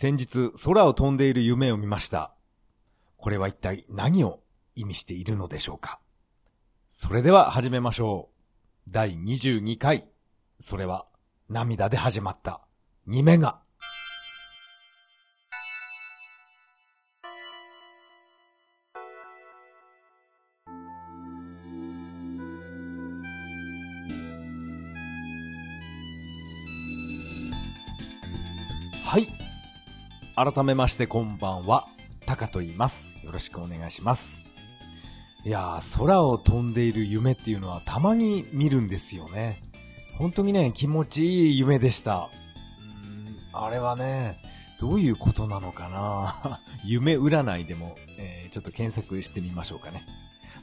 先日空を飛んでいる夢を見ました。これは一体何を意味しているのでしょうか？それでは始めましょう。第22回。それは涙で始まった。2目が。改めましてこんばんは。タカと言います。よろしくお願いします。いやー、空を飛んでいる夢っていうのはたまに見るんですよね。本当にね、気持ちいい夢でした。うーん、あれはね、どういうことなのかな 夢占いでも、えーちょっと検索してみましょうかね。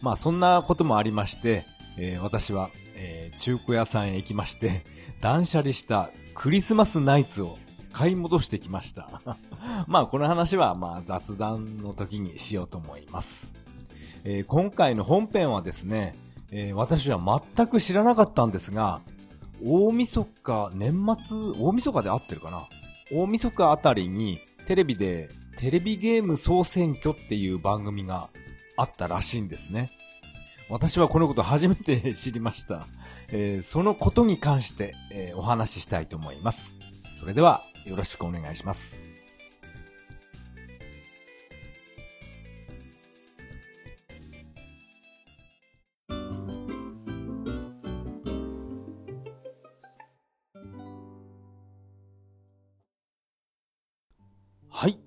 まあそんなこともありまして、えー私は、えー中古屋さんへ行きまして、断捨離したクリスマスナイツを買い戻してきました。まあこの話はまあ雑談の時にしようと思います。えー今回の本編はですね、えー私は全く知らなかったんですが、大晦日、年末、大晦日で合ってるかな？大晦日あたりにテレビでテレビゲーム総選挙っていう番組があったらしいんですね。私はこのこと初めて知りました。えーそのことに関して、えーお話ししたいと思います。それではよろしくお願いします。はい。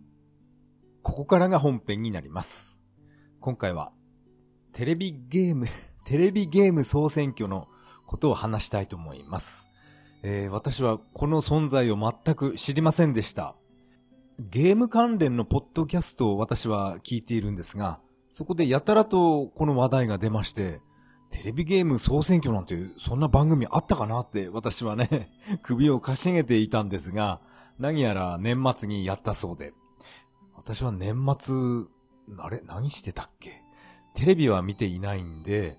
ここからが本編になります。今回は、テレビゲーム、テレビゲーム総選挙のことを話したいと思います。えー私はこの存在を全く知りませんでした。ゲーム関連のポッドキャストを私は聞いているんですが、そこでやたらとこの話題が出まして、テレビゲーム総選挙なんていう、そんな番組あったかなって私はね、首をかしげていたんですが、何やら年末にやったそうで。私は年末、あれ？何してたっけ？テレビは見ていないんで、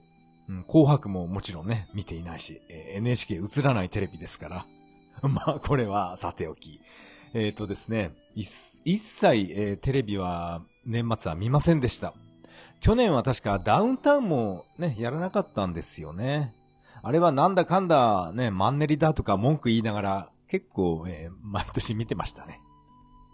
うん、紅白ももちろんね、見ていないし、えー NHK 映らないテレビですから。まあ、これはさておき。えっ、とですね、一一切、えーテレビは年末は見ませんでした。去年は確かダウンタウンもね、やらなかったんですよね。あれはなんだかんだね、マンネリだとか文句言いながら結構、えー毎年見てましたね。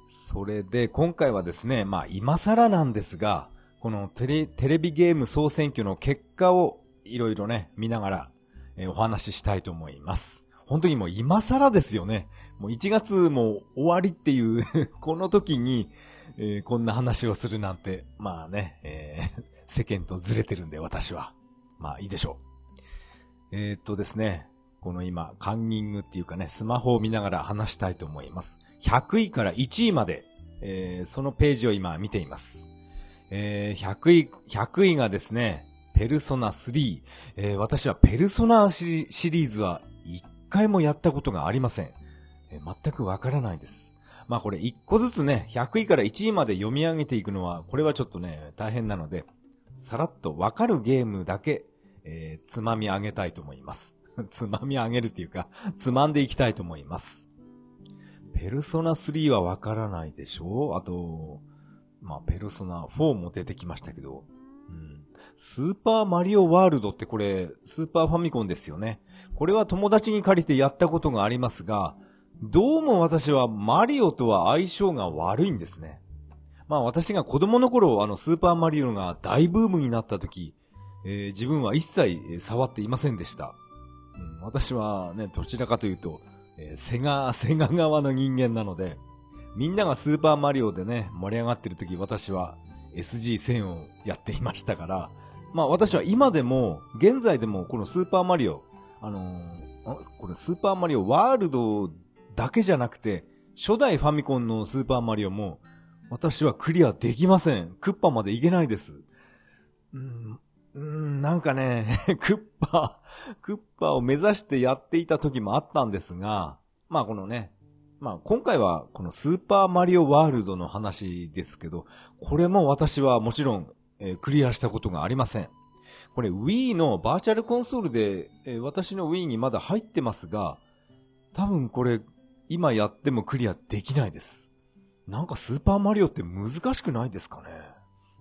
それで今回はですね、まあ今更なんですが、このテレテレビゲーム総選挙の結果をいろいろね、見ながら、えーお話ししたいと思います。本当にもう今更ですよね。もう1月も終わりっていう この時に、えーこんな話をするなんて、まあね、えー世間とずれてるんで私は。まあいいでしょう。えーっとですね、この今、カンニングっていうかね、スマホを見ながら話したいと思います。100位から1位まで、えーそのページを今見ています。えー100位、100位がですね、ペルソナ3。えー私はペルソナシリーズは一回もやったことがありません。えー全くわからないです。まあこれ一個ずつね、100位から1位まで読み上げていくのは、これはちょっとね、大変なので、さらっとわかるゲームだけ、えーつまみ上げたいと思います。つまみ上げるっていうか、つまんでいきたいと思います。ペルソナ3はわからないでしょあと、まあ、ペルソナ4も出てきましたけど、スーパーマリオワールドってこれ、スーパーファミコンですよね。これは友達に借りてやったことがありますが、どうも私はマリオとは相性が悪いんですね。まあ私が子供の頃、あのスーパーマリオが大ブームになった時、えー自分は一切触っていませんでした。うん、私はね、どちらかというと、えーセガ、セガ側の人間なので、みんながスーパーマリオでね、盛り上がってる時私は SG1000 をやっていましたから、まあ私は今でも、現在でもこのスーパーマリオ、あのーこれスーパーマリオワールドだけじゃなくて、初代ファミコンのスーパーマリオも、私はクリアできません。クッパまでいけないです。うん、うーんなんかね、クッパ、クッパを目指してやっていた時もあったんですが、まあこのね、まあ今回はこのスーパーマリオワールドの話ですけど、これも私はもちろん、えークリアしたことがありません。これ Wii のバーチャルコンソールで、えー私の Wii にまだ入ってますが、多分これ今やってもクリアできないです。なんかスーパーマリオって難しくないですかね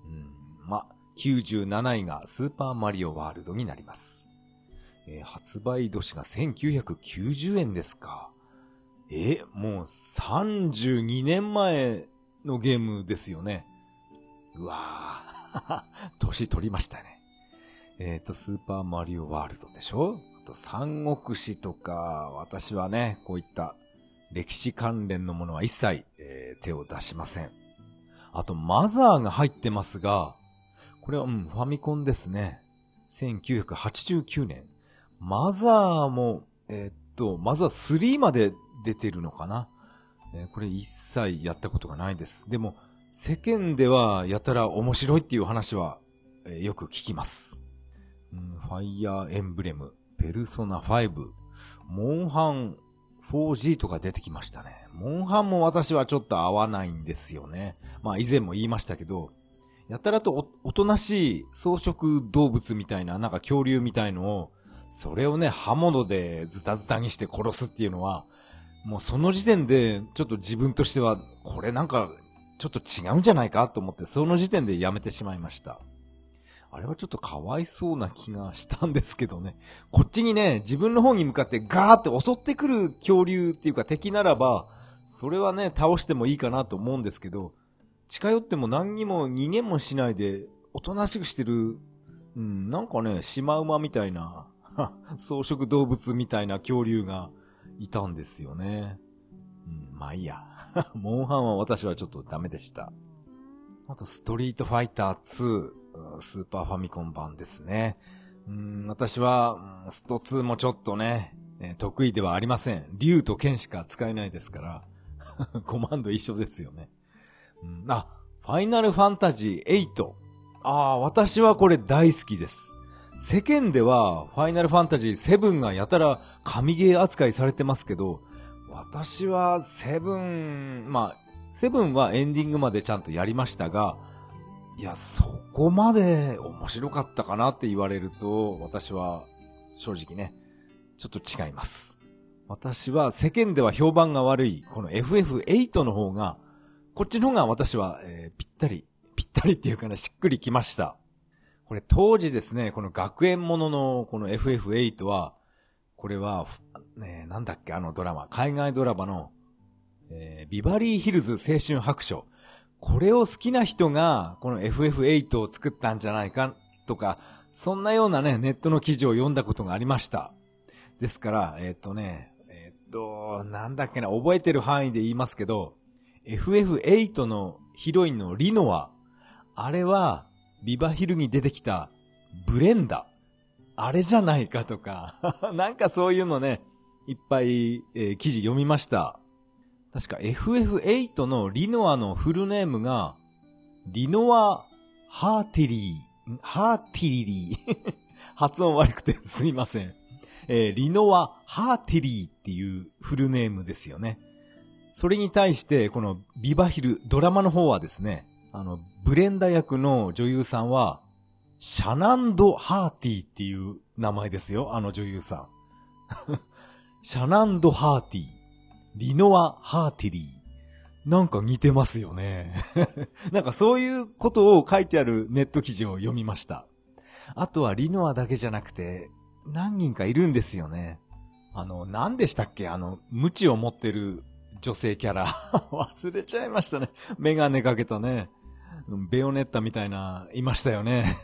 うん。ま、97位がスーパーマリオワールドになります。えー、発売年が1990円ですか。え、もう32年前のゲームですよね。うわぁ、年取りましたね。えっ、ー、と、スーパーマリオワールドでしょ？あと、三国志とか、私はね、こういった歴史関連のものは一切、えー、手を出しません。あと、マザーが入ってますが、これは、うん、ファミコンですね。1989年。マザーも、えー、っと、マザー3まで出てるのかな？えー、これ一切やったことがないです。でも、世間ではやたら面白いっていう話は、え、よく聞きます。うん、ファイヤーエンブレム、ペルソナ5、モンハン 4G とか出てきましたね。モンハンも私はちょっと合わないんですよね。まあ以前も言いましたけど、やたらとおおとなしい草食動物みたいな、なんか恐竜みたいのを、それをね、刃物でズタズタにして殺すっていうのは、もうその時点で、ちょっと自分としては、これなんか、ちょっと違うんじゃないかと思って、その時点でやめてしまいました。あれはちょっとかわいそうな気がしたんですけどね。こっちにね、自分の方に向かってガーって襲ってくる恐竜っていうか敵ならば、それはね、倒してもいいかなと思うんですけど、近寄っても何にも逃げもしないで、おとなしくしてる、うん、なんかね、シマウマみたいな、草食動物みたいな恐竜がいたんですよね。うん、まあいいや。モンハンは私はちょっとダメでした。あと、ストリートファイター2、スーパーファミコン版ですね。うん、私は、スト2もちょっとね、得意ではありません。竜と剣しか使えないですから、コマンド一緒ですよね。あ、ファイナルファンタジー8。ああ、私はこれ大好きです。世間では、ファイナルファンタジー7がやたら神ゲー扱いされてますけど、私は7、まあ、7はエンディングまでちゃんとやりましたが、いや、そこまで面白かったかなって言われると、私は正直ね、ちょっと違います。私は世間では評判が悪い、この FF8 の方がこっちの方が私は、えー、ぴったり、ぴったりっていうかな、しっくりきました。これ当時ですね、この学園もののこの FF8 は、これは、ねえ、なんだっけ、あのドラマ、海外ドラマの、えー、ビバリーヒルズ青春白書。これを好きな人が、この FF8 を作ったんじゃないか、とか、そんなようなね、ネットの記事を読んだことがありました。ですから、えー、っとね、えー、っと、なんだっけな、覚えてる範囲で言いますけど、FF8 のヒロインのリノア、あれは、ビバヒルに出てきた、ブレンダ。あれじゃないかとか なんかそういうのね、いっぱい、えー、記事読みました。確か FF8 のリノアのフルネームが、リノア・ハーティリー、ハーティリー 発音悪くてすいません。えー、リノア・ハーティリーっていうフルネームですよね。それに対して、このビバヒル、ドラマの方はですね、あの、ブレンダ役の女優さんは、シャナンド・ハーティーっていう名前ですよ、あの女優さん。シャナンド・ハーティー。リノア・ハーティリー。なんか似てますよね。なんかそういうことを書いてあるネット記事を読みました。あとはリノアだけじゃなくて、何人かいるんですよね。あの、何でしたっけ？あの、無知を持ってる女性キャラ。忘れちゃいましたね。メガネかけたね。ベヨネッタみたいな、いましたよね。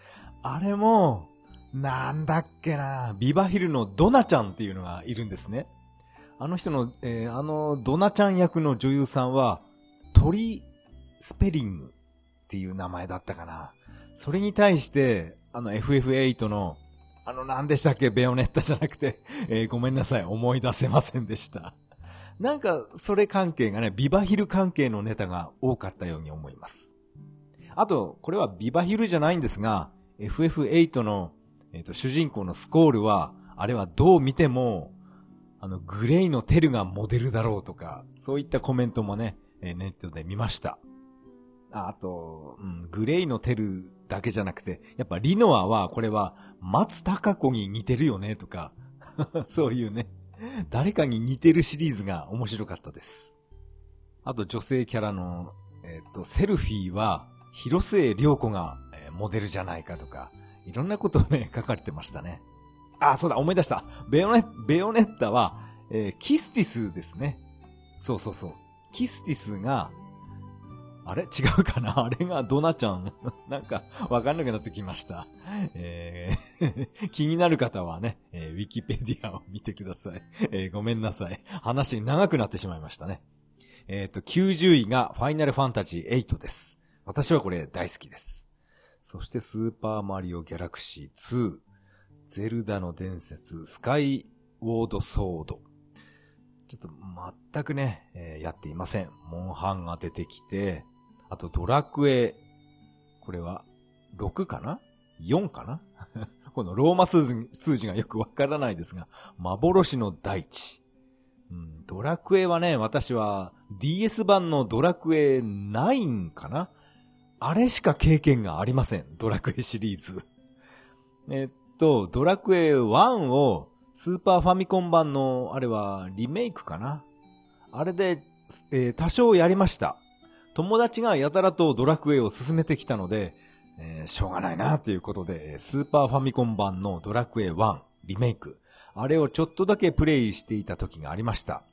あれも、なんだっけな、ビバヒルのドナちゃんっていうのがいるんですね。あの人の、えー、あのドナちゃん役の女優さんは、トリスペリングっていう名前だったかな。それに対して、あの FF8 の、あの何でしたっけ？ベヨネッタじゃなくて、えー、ごめんなさい、思い出せませんでした。なんか、それ関係がね、ビバヒル関係のネタが多かったように思います。あと、これはビバヒルじゃないんですが、FF8 の、えっ、ー、と、主人公のスコールは、あれはどう見ても、あの、グレイのテルがモデルだろうとか、そういったコメントもねえ、ネットで見ました。あと、うん、グレイのテルだけじゃなくて、やっぱリノアは、これは、松高子に似てるよね、とか、そういうね、誰かに似てるシリーズが面白かったです。あと女性キャラの、えっ、と、セルフィーは、広末涼子が、えモデルじゃないかとか、いろんなことをね、書かれてましたね。あ、そうだ、思い出した。ベヨネ、ベヨネッタは、えーキスティスですね。そうそうそう。キスティスが、あれ？違うかな？あれがドナちゃん？なんか、わかんなくなってきました。えー気になる方はね、えーウィキペディアを見てください。えーごめんなさい。話長くなってしまいましたね。えっ、と、90位がファイナルファンタジー8です。私はこれ大好きです。そしてスーパーマリオギャラクシー2、ゼルダの伝説、スカイウォードソード。ちょっと全くね、えーやっていません。モンハンが出てきて、あとドラクエ、これは6かな ?4 かな？このローマ数字がよくわからないですが、幻の大地。うん、ドラクエはね、私は DS 版のドラクエ9かな？あれしか経験がありません。ドラクエシリーズ。えっと、ドラクエ1をスーパーファミコン版の、あれはリメイクかな？あれで、えー多少やりました。友達がやたらとドラクエを進めてきたので、えーしょうがないなということで、スーパーファミコン版のドラクエ1リメイク。あれをちょっとだけプレイしていた時がありました。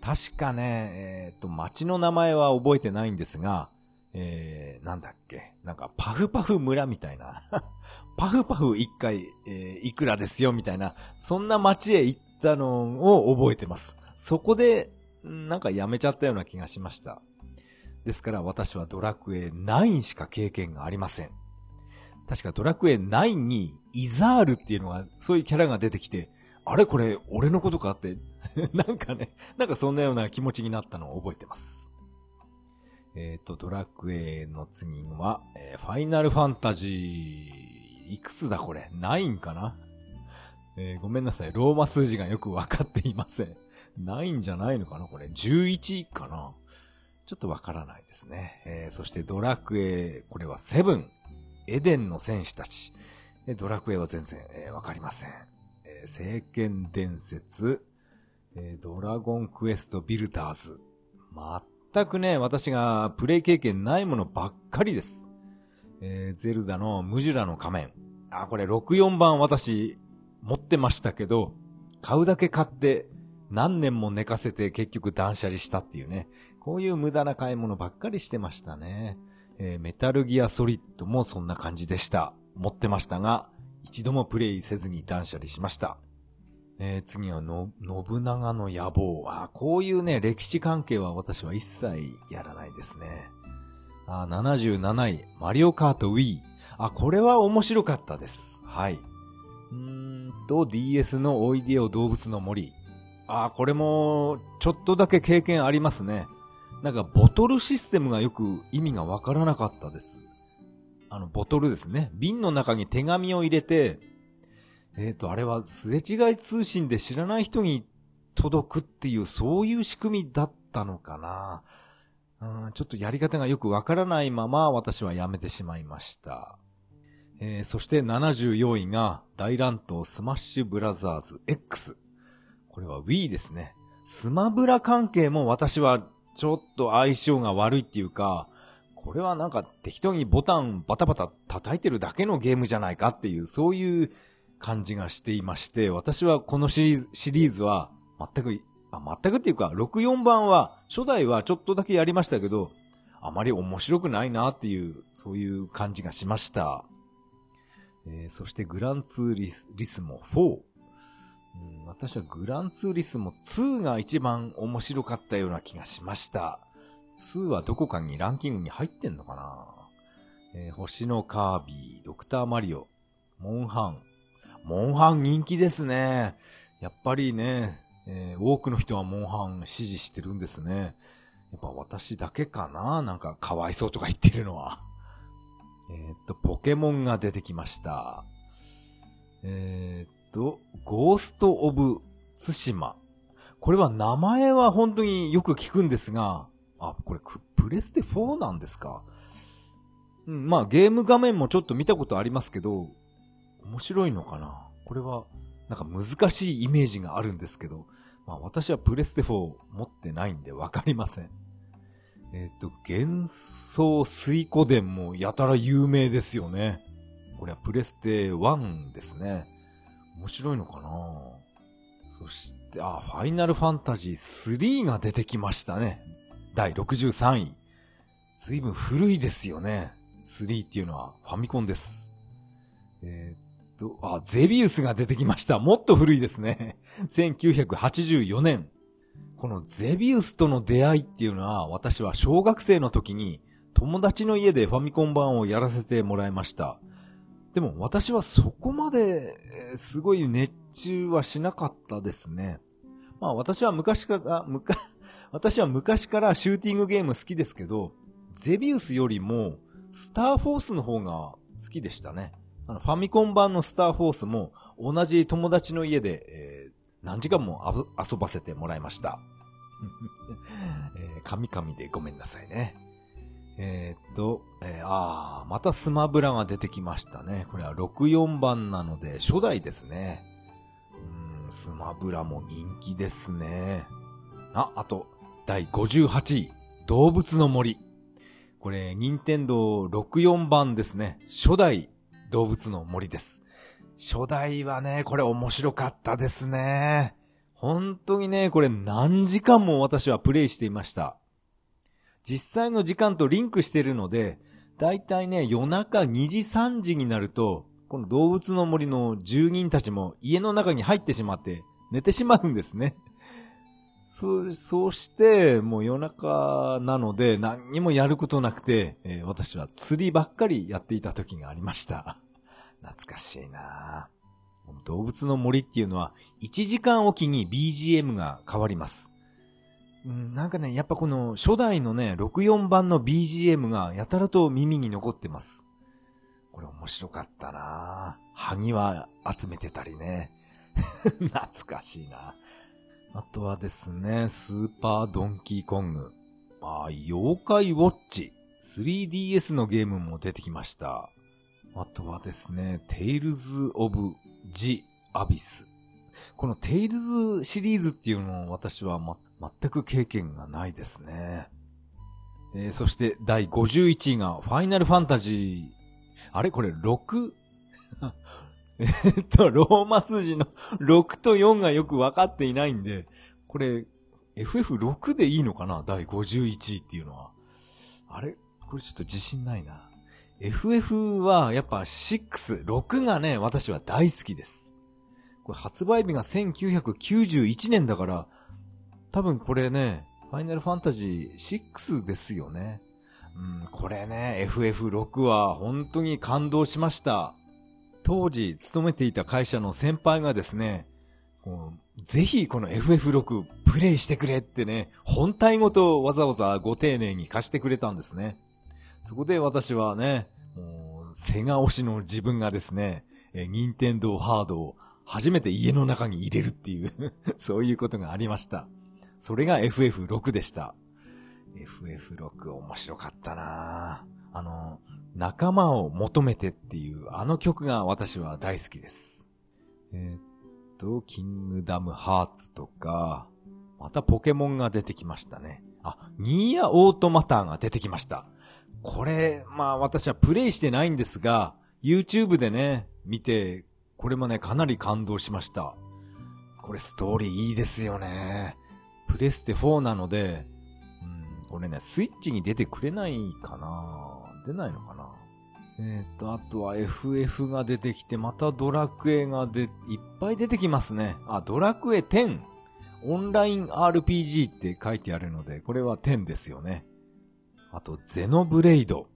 確かね、えっ、と、街の名前は覚えてないんですが、えー、なんだっけ？なんか、パフパフ村みたいな。パフパフ一回、えーいくらですよみたいな、そんな街へ行ったのを覚えてます。そこで、なんかやめちゃったような気がしました。ですから私はドラクエ9しか経験がありません。確かドラクエ9にイザールっていうのが、そういうキャラが出てきて、あれこれ俺のことかって、なんかね、なんかそんなような気持ちになったのを覚えてます。えっ、と、ドラクエの次は、えーファイナルファンタジー、いくつだこれ ?9 かな？えーごめんなさい。ローマ数字がよくわかっていません。9じゃないのかなこれ ?11 かな？ちょっとわからないですね。えーそしてドラクエ、これは7。エデンの戦士たち。えドラクエは全然、えーわかりません。えー聖剣伝説、えードラゴンクエストビルダーズ。全くね、私がプレイ経験ないものばっかりです。えーゼルダのムジュラの仮面。あ、これ64番私持ってましたけど、買うだけ買って何年も寝かせて結局断捨離したっていうね。こういう無駄な買い物ばっかりしてましたね。えーメタルギアソリッドもそんな感じでした。持ってましたが、一度もプレイせずに断捨離しました。えー次はの、信長の野望。あ、こういうね、歴史関係は私は一切やらないですね。あ、77位、マリオカート Wii。あ、これは面白かったです。はい。うんと、DS のおいでよ動物の森。あ、これも、ちょっとだけ経験ありますね。なんか、ボトルシステムがよく意味がわからなかったです。あの、ボトルですね。瓶の中に手紙を入れて、えっ、と、あれはすれ違い通信で知らない人に届くっていう、そういう仕組みだったのかな。うん、ちょっとやり方がよくわからないまま私はやめてしまいました。えーそして74位が大乱闘スマッシュブラザーズ X。これは Wii ですね。スマブラ関係も私はちょっと相性が悪いっていうか、これはなんか適当にボタンバタバタ叩いてるだけのゲームじゃないかっていう、そういう感じがしていまして、私はこのシリーズシリーズは全く、あ全くっていうか、64番は、初代はちょっとだけやりましたけど、あまり面白くないなっていう、そういう感じがしました。えーそしてグランツーリスリスモ4。うん私はグランツーリスモ2が一番面白かったような気がしました。2はどこかにランキングに入ってんのかな、えー星のカービィ、ドクターマリオ、モンハン。モンハン人気ですね。やっぱりね、えー多くの人はモンハン支持してるんですね。やっぱ私だけかな？なんかかわいそうとか言ってるのは。えーっと、ポケモンが出てきました。えーっと、ゴースト・オブ・ツシマ。これは名前は本当によく聞くんですが、あ、これプレステ4なんですか？うん、まあゲーム画面もちょっと見たことありますけど、面白いのかな？これは、なんか難しいイメージがあるんですけど、まあ私はプレステ4持ってないんでわかりません。えっ、と、幻想水湖伝もやたら有名ですよね。これはプレステ1ですね。面白いのかな？そして、あ、ファイナルファンタジー3が出てきましたね。第63位。ずいぶん古いですよね。3っていうのはファミコンです。えーっと、あ、ゼビウスが出てきました。もっと古いですね。1984年。このゼビウスとの出会いっていうのは、私は小学生の時に友達の家でファミコン版をやらせてもらいました。でも私はそこまで、すごい熱中はしなかったですね。まあ私は昔から、むか、私は昔からシューティングゲーム好きですけど、ゼビウスよりもスターフォースの方が好きでしたね。あの、ファミコン版のスターフォースも同じ友達の家で、えー何時間も遊ばせてもらいました。えー、神々でごめんなさいね。えーっと、えーあー、またスマブラが出てきましたね。これは64番なので初代ですね。うん、スマブラも人気ですね。あ、あと、第58位、動物の森。これ、任天堂64番ですね。初代動物の森です。初代はね、これ面白かったですね。本当にね、これ何時間も私はプレイしていました。実際の時間とリンクしてるので、だいたいね、夜中2時3時になると、この動物の森の住人たちも家の中に入ってしまって寝てしまうんですね。そう、そうして、もう夜中なので何にもやることなくて、えー私は釣りばっかりやっていた時がありました。懐かしいな動物の森っていうのは1時間おきに BGM が変わります。なんかね、やっぱこの初代のね、64番の BGM がやたらと耳に残ってます。これ面白かったなぁ萩は集めてたりね。懐かしいなぁあとはですね、スーパードンキーコング。あ妖怪ウォッチ。3DS のゲームも出てきました。あとはですね、テイルズ・オブ・ジ・アビス。このテイルズシリーズっていうのを私は、ま、全く経験がないですね。えーそして第51位がファイナルファンタジー。あれ？これ 6? えっと、ローマ数字の6と4がよくわかっていないんで、これ FF6 でいいのかな？第51位っていうのは。あれ？これちょっと自信ないな。FF はやっぱ6、6がね、私は大好きです。これ発売日が1991年だから、多分これね、ファイナルファンタジー6ですよね。うん、これね、FF6 は本当に感動しました。当時勤めていた会社の先輩がですね、ぜひこの FF6 プレイしてくれってね、本体ごとわざわざご丁寧に貸してくれたんですね。そこで私はね、もう、セガ推しの自分がですね、えー、任天堂ハードを初めて家の中に入れるっていう、そういうことがありました。それが FF6 でした。FF6 面白かったなあの、仲間を求めてっていうあの曲が私は大好きです。えーっと、キングダムハーツとか、またポケモンが出てきましたね。あ、ニーヤオートマターが出てきました。これ、まあ私はプレイしてないんですが、YouTube でね、見て、これもね、かなり感動しました。これストーリーいいですよね。プレステ4なので、うん、これね、スイッチに出てくれないかな出ないのかな？えっ、と、あとは FF が出てきて、またドラクエがで、いっぱい出てきますね。あ、ドラクエ10。オンライン RPG って書いてあるので、これは10ですよね。あと、ゼノブレイド。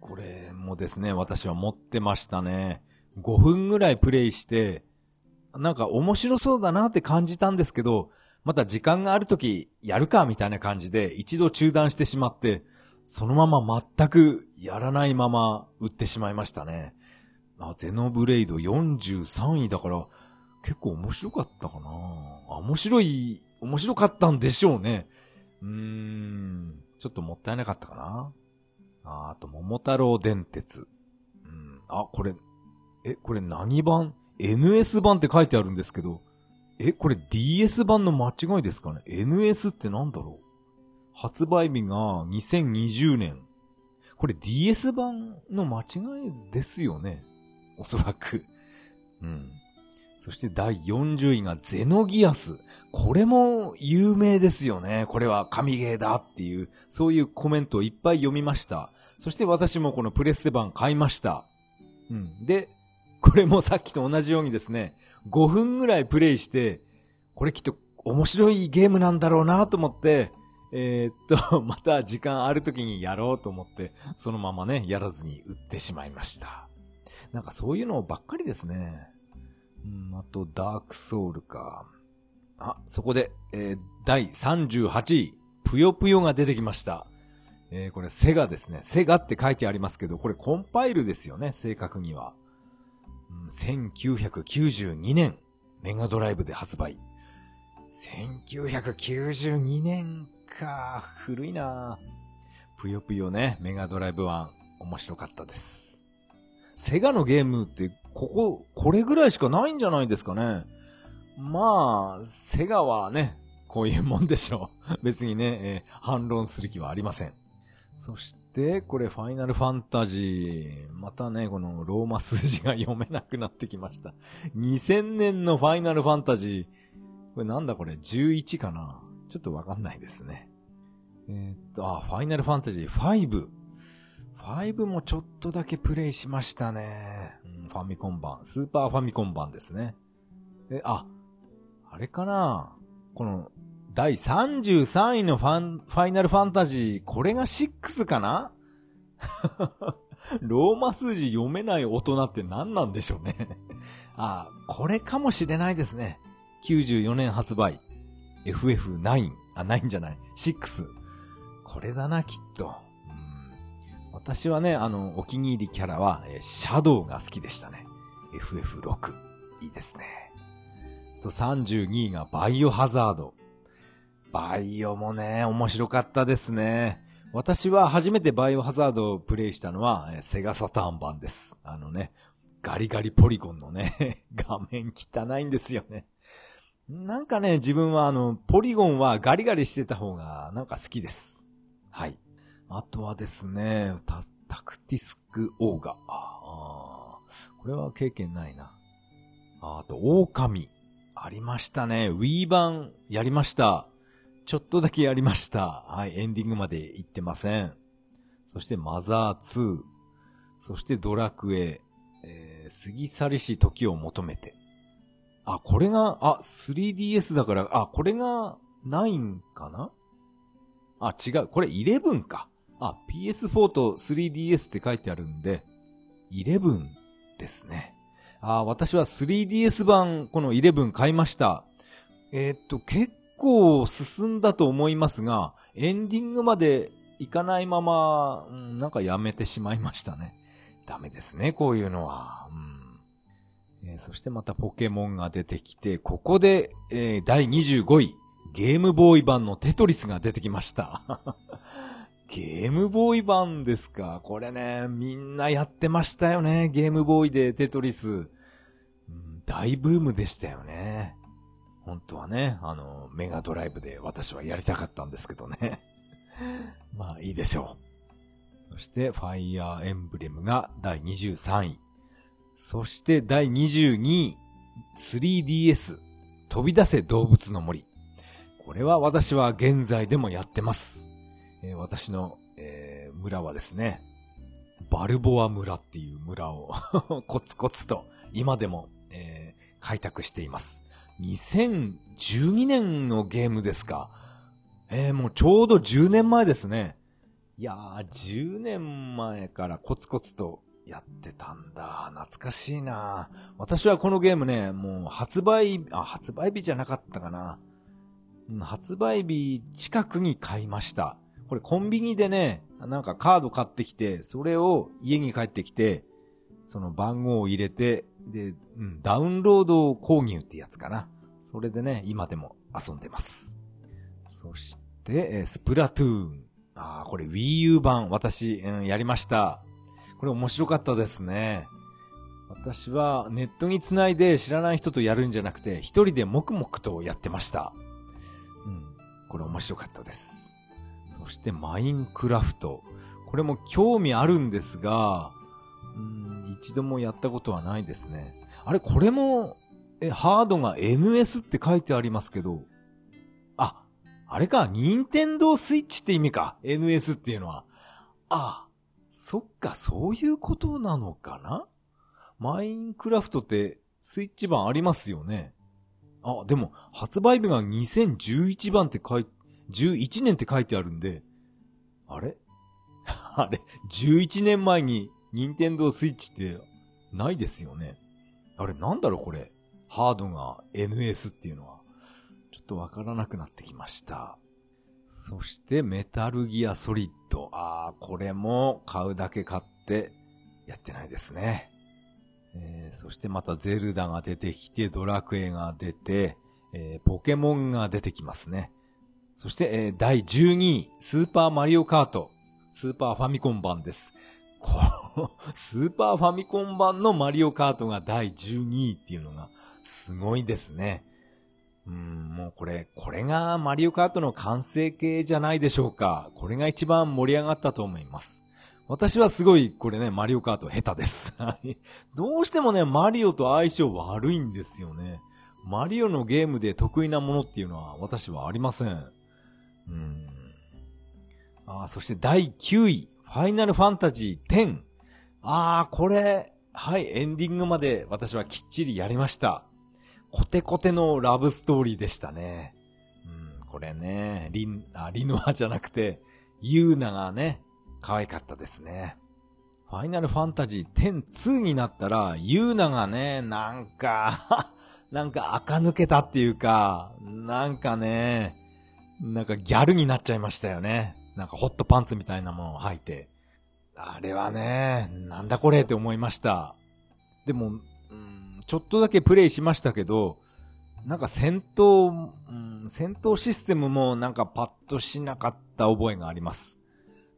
これもですね、私は持ってましたね。5分ぐらいプレイして、なんか面白そうだなって感じたんですけど、また時間がある時やるかみたいな感じで一度中断してしまって、そのまま全くやらないまま売ってしまいましたね。あ、ゼノブレイド43位だから結構面白かったかなあ、面白い、面白かったんでしょうね。うーん、ちょっともったいなかったかなああと、桃太郎電鉄。うん、あ、これ、え、これ何版 ?NS 版って書いてあるんですけど、え、これ DS 版の間違いですかね ?NS ってなんだろう？発売日が2020年。これ DS 版の間違いですよね。おそらく。うん。そして第40位がゼノギアス。これも有名ですよね。これは神ゲーだっていう、そういうコメントをいっぱい読みました。そして私もこのプレステ版買いました。うん。で、これもさっきと同じようにですね、5分ぐらいプレイして、これきっと面白いゲームなんだろうなと思って、えー、っと、また時間ある時にやろうと思って、そのままね、やらずに売ってしまいました。なんかそういうのばっかりですね。うん、あと、ダークソウルか。あ、そこで、えー、第38位、ぷよぷよが出てきました。えー、これセガですね。セガって書いてありますけど、これコンパイルですよね、正確には。うん、1992年、メガドライブで発売。1992年か。古いなぷよぷよね、メガドライブ1、面白かったです。セガのゲームって、ここ、これぐらいしかないんじゃないですかね。まあ、セガはね、こういうもんでしょう。別にね、えー、反論する気はありません。そして、これ、ファイナルファンタジー。またね、このローマ数字が読めなくなってきました。2000年のファイナルファンタジー。これなんだこれ、11かな？ちょっとわかんないですね。えー、っと、あ、ファイナルファンタジー5。5もちょっとだけプレイしましたね。うん、ファミコン版。スーパーファミコン版ですね。え、あ、あれかな？この、第33位のファン、ファイナルファンタジー、これが6かな？ローマ数字読めない大人って何なんでしょうねあ、これかもしれないですね。94年発売。FF9。あ、9じゃない。6。これだな、きっと。私はね、あの、お気に入りキャラは、え、シャドウが好きでしたね。FF6。いいですね。と、32位がバイオハザード。バイオもね、面白かったですね。私は初めてバイオハザードをプレイしたのは、え、セガサターン版です。あのね、ガリガリポリゴンのね、画面汚いんですよね。なんかね、自分はあの、ポリゴンはガリガリしてた方がなんか好きです。はい。あとはですね、タタクティスクオーガ。ああこれは経験ないな。あと、狼。ありましたね。ウィー版やりました。ちょっとだけやりました。はい、エンディングまで行ってません。そしてマザー2。そしてドラクエ。えー、過ぎ去りし時を求めて。あ、これが、あ、3DS だから、あ、これが9かな？あ、違う。これ11か。あ、PS4 と 3DS って書いてあるんで、11ですね。あ、私は 3DS 版、この11買いました。えー、っと、結構進んだと思いますが、エンディングまで行かないまま、うん、なんかやめてしまいましたね。ダメですね、こういうのは。うんー、そしてまたポケモンが出てきて、ここで、えー、第25位、ゲームボーイ版のテトリスが出てきました。ゲームボーイ版ですか？これね、みんなやってましたよね。ゲームボーイでテトリス。うん、大ブームでしたよね。本当はね、あの、メガドライブで私はやりたかったんですけどね。まあいいでしょう。そして、ファイヤーエンブレムが第23位。そして第22位、3DS、飛び出せ動物の森。これは私は現在でもやってます。えー、私の、えー、村はですね、バルボア村っていう村を コツコツと今でも、えー、開拓しています。2012年のゲームですか。えー、もうちょうど10年前ですね。いやー、10年前からコツコツとやってたんだ。懐かしいな私はこのゲームね、もう発売、あ、発売日じゃなかったかな。発売日近くに買いました。これコンビニでね、なんかカード買ってきて、それを家に帰ってきて、その番号を入れて、で、うん、ダウンロード購入ってやつかな。それでね、今でも遊んでます。そして、スプラトゥーン。ああ、これ Wii U 版、私、うん、やりました。これ面白かったですね。私はネットにつないで知らない人とやるんじゃなくて、一人で黙々とやってました。うん、これ面白かったです。そしてマインクラフト。これも興味あるんですが、うん、一度もやったことはないですね。あれ、これも、え、ハードが NS って書いてありますけど、あ、あれか、任天堂スイッチって意味か。NS っていうのは。ああ、そっか、そういうことなのかな？マインクラフトってスイッチ版ありますよね。あ、でも、発売日が2011番って書い、11年って書いてあるんで、あれ？あれ ?11 年前に任天堂スイッチってないですよね。あれなんだろうこれ。ハードが NS っていうのは。ちょっとわからなくなってきました。そしてメタルギアソリッド。ああ、これも買うだけ買ってやってないですね。えー、そしてまたゼルダが出てきて、ドラクエが出て、えー、ポケモンが出てきますね。そして、えー、第12位、スーパーマリオカート、スーパーファミコン版です。こう スーパーファミコン版のマリオカートが第12位っていうのがすごいですね。うん、もうこれ、これがマリオカートの完成形じゃないでしょうか。これが一番盛り上がったと思います。私はすごい、これね、マリオカート下手です。どうしてもね、マリオと相性悪いんですよね。マリオのゲームで得意なものっていうのは私はありません。うん。あそして第9位、ファイナルファンタジー10。ああ、これ、はい、エンディングまで私はきっちりやりました。コテコテのラブストーリーでしたね。うん、これね、リン、あ、リノアじゃなくて、ユーナがね、可愛かったですね。ファイナルファンタジー10-2になったら、ユーナがね、なんか なんか垢抜けたっていうか、なんかね、なんかギャルになっちゃいましたよね。なんかホットパンツみたいなものを履いて。あれはね、なんだこれって思いました。でも、ちょっとだけプレイしましたけど、なんか戦闘、うん、戦闘システムもなんかパッとしなかった覚えがあります。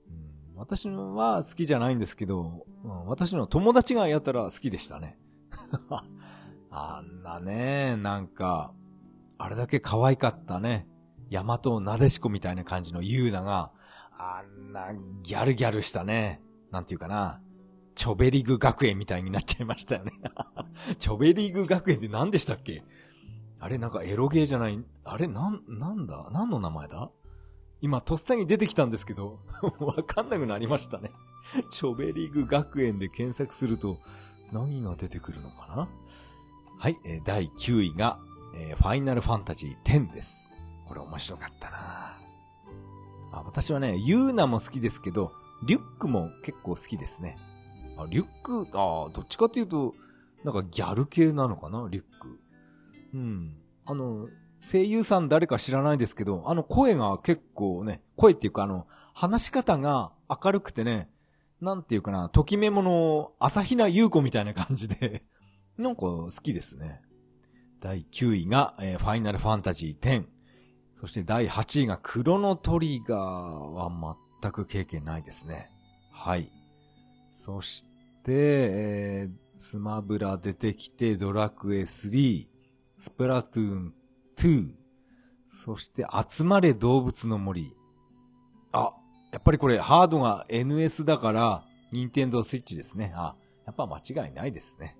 うん、私は好きじゃないんですけど、うん、私の友達がやったら好きでしたね。あんなね、なんか、あれだけ可愛かったね、大和なでしこみたいな感じのユーナが、あんなギャルギャルしたね、なんていうかな、チョベリグ学園みたいになっちゃいましたよね。チョベリグ学園って何でしたっけ？あれなんかエロゲーじゃない、あれなん、なんだ？何の名前だ？今とっさに出てきたんですけど わかんなくなりましたね。チョベリグ学園で検索すると何が出てくるのかな？はい、えー、第9位が、えー、ファイナルファンタジー10です。これ面白かったな。あ、私はね、ユーナも好きですけど、リュックも結構好きですね。あ、リュック、あどっちかっていうと、なんかギャル系なのかな、リュック。うん。あの、声優さん誰か知らないですけど、あの声が結構ね、声っていうかあの、話し方が明るくてね、なんていうかな、ときめもの、朝比奈優子みたいな感じで なんか好きですね。第9位が、えー、ファイナルファンタジー10。そして第8位がクロノトリガーは全く経験ないですね。はい。そして、えー、スマブラ出てきて、ドラクエ3、スプラトゥーン2、そして集まれ動物の森。あ、やっぱりこれハードが NS だから、ニンテンドースイッチですね。あ、やっぱ間違いないですね。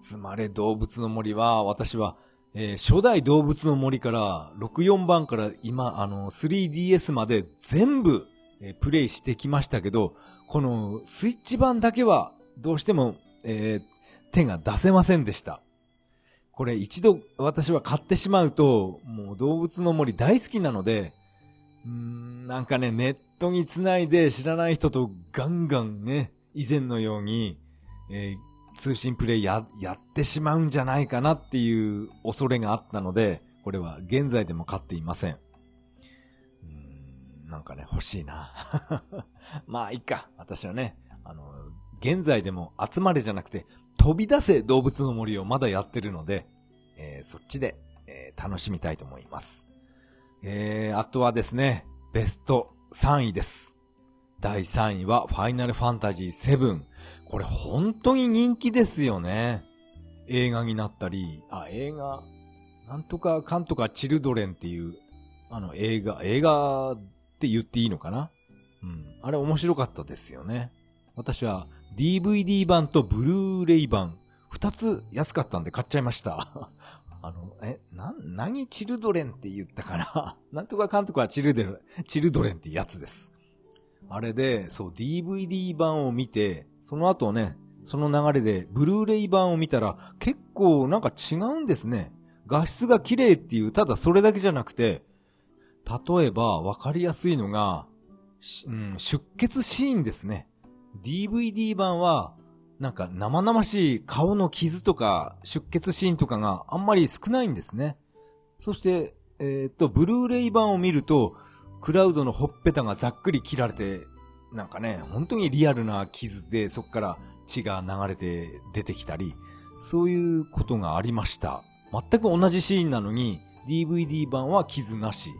集まれ動物の森は、私は、えー、初代動物の森から、64番から今、あの、3DS まで全部、えー、プレイしてきましたけど、このスイッチ版だけはどうしても、えー、手が出せませんでした。これ一度私は買ってしまうと、もう動物の森大好きなので、うーん、なんかね、ネットにつないで知らない人とガンガンね、以前のように、えー、通信プレイや、やってしまうんじゃないかなっていう恐れがあったので、これは現在でも買っていません。なんかね、欲しいな。まあ、いいか。私はね、あの、現在でも集まれじゃなくて、飛び出せ動物の森をまだやってるので、えー、そっちで、えー、楽しみたいと思います。えー、あとはですね、ベスト3位です。第3位は、ファイナルファンタジー7。これ本当に人気ですよね。映画になったり、あ、映画、なんとかかんとかチルドレンっていう、あの映画、映画って言っていいのかな？うん。あれ面白かったですよね。私は DVD 版とブルーレイ版、二つ安かったんで買っちゃいました。あの、え、な、何チルドレンって言ったかな？なんとか監督はチルデル、チルドレンってやつです。あれで、そう、DVD 版を見て、その後ね、その流れで、ブルーレイ版を見たら、結構なんか違うんですね。画質が綺麗っていう、ただそれだけじゃなくて、例えばわかりやすいのが、うん、出血シーンですね。DVD 版は、なんか生々しい顔の傷とか出血シーンとかがあんまり少ないんですね。そして、えー、っと、ブルーレイ版を見ると、クラウドのほっぺたがざっくり切られて、なんかね、本当にリアルな傷でそこから血が流れて出てきたり、そういうことがありました。全く同じシーンなのに、DVD 版は傷なし。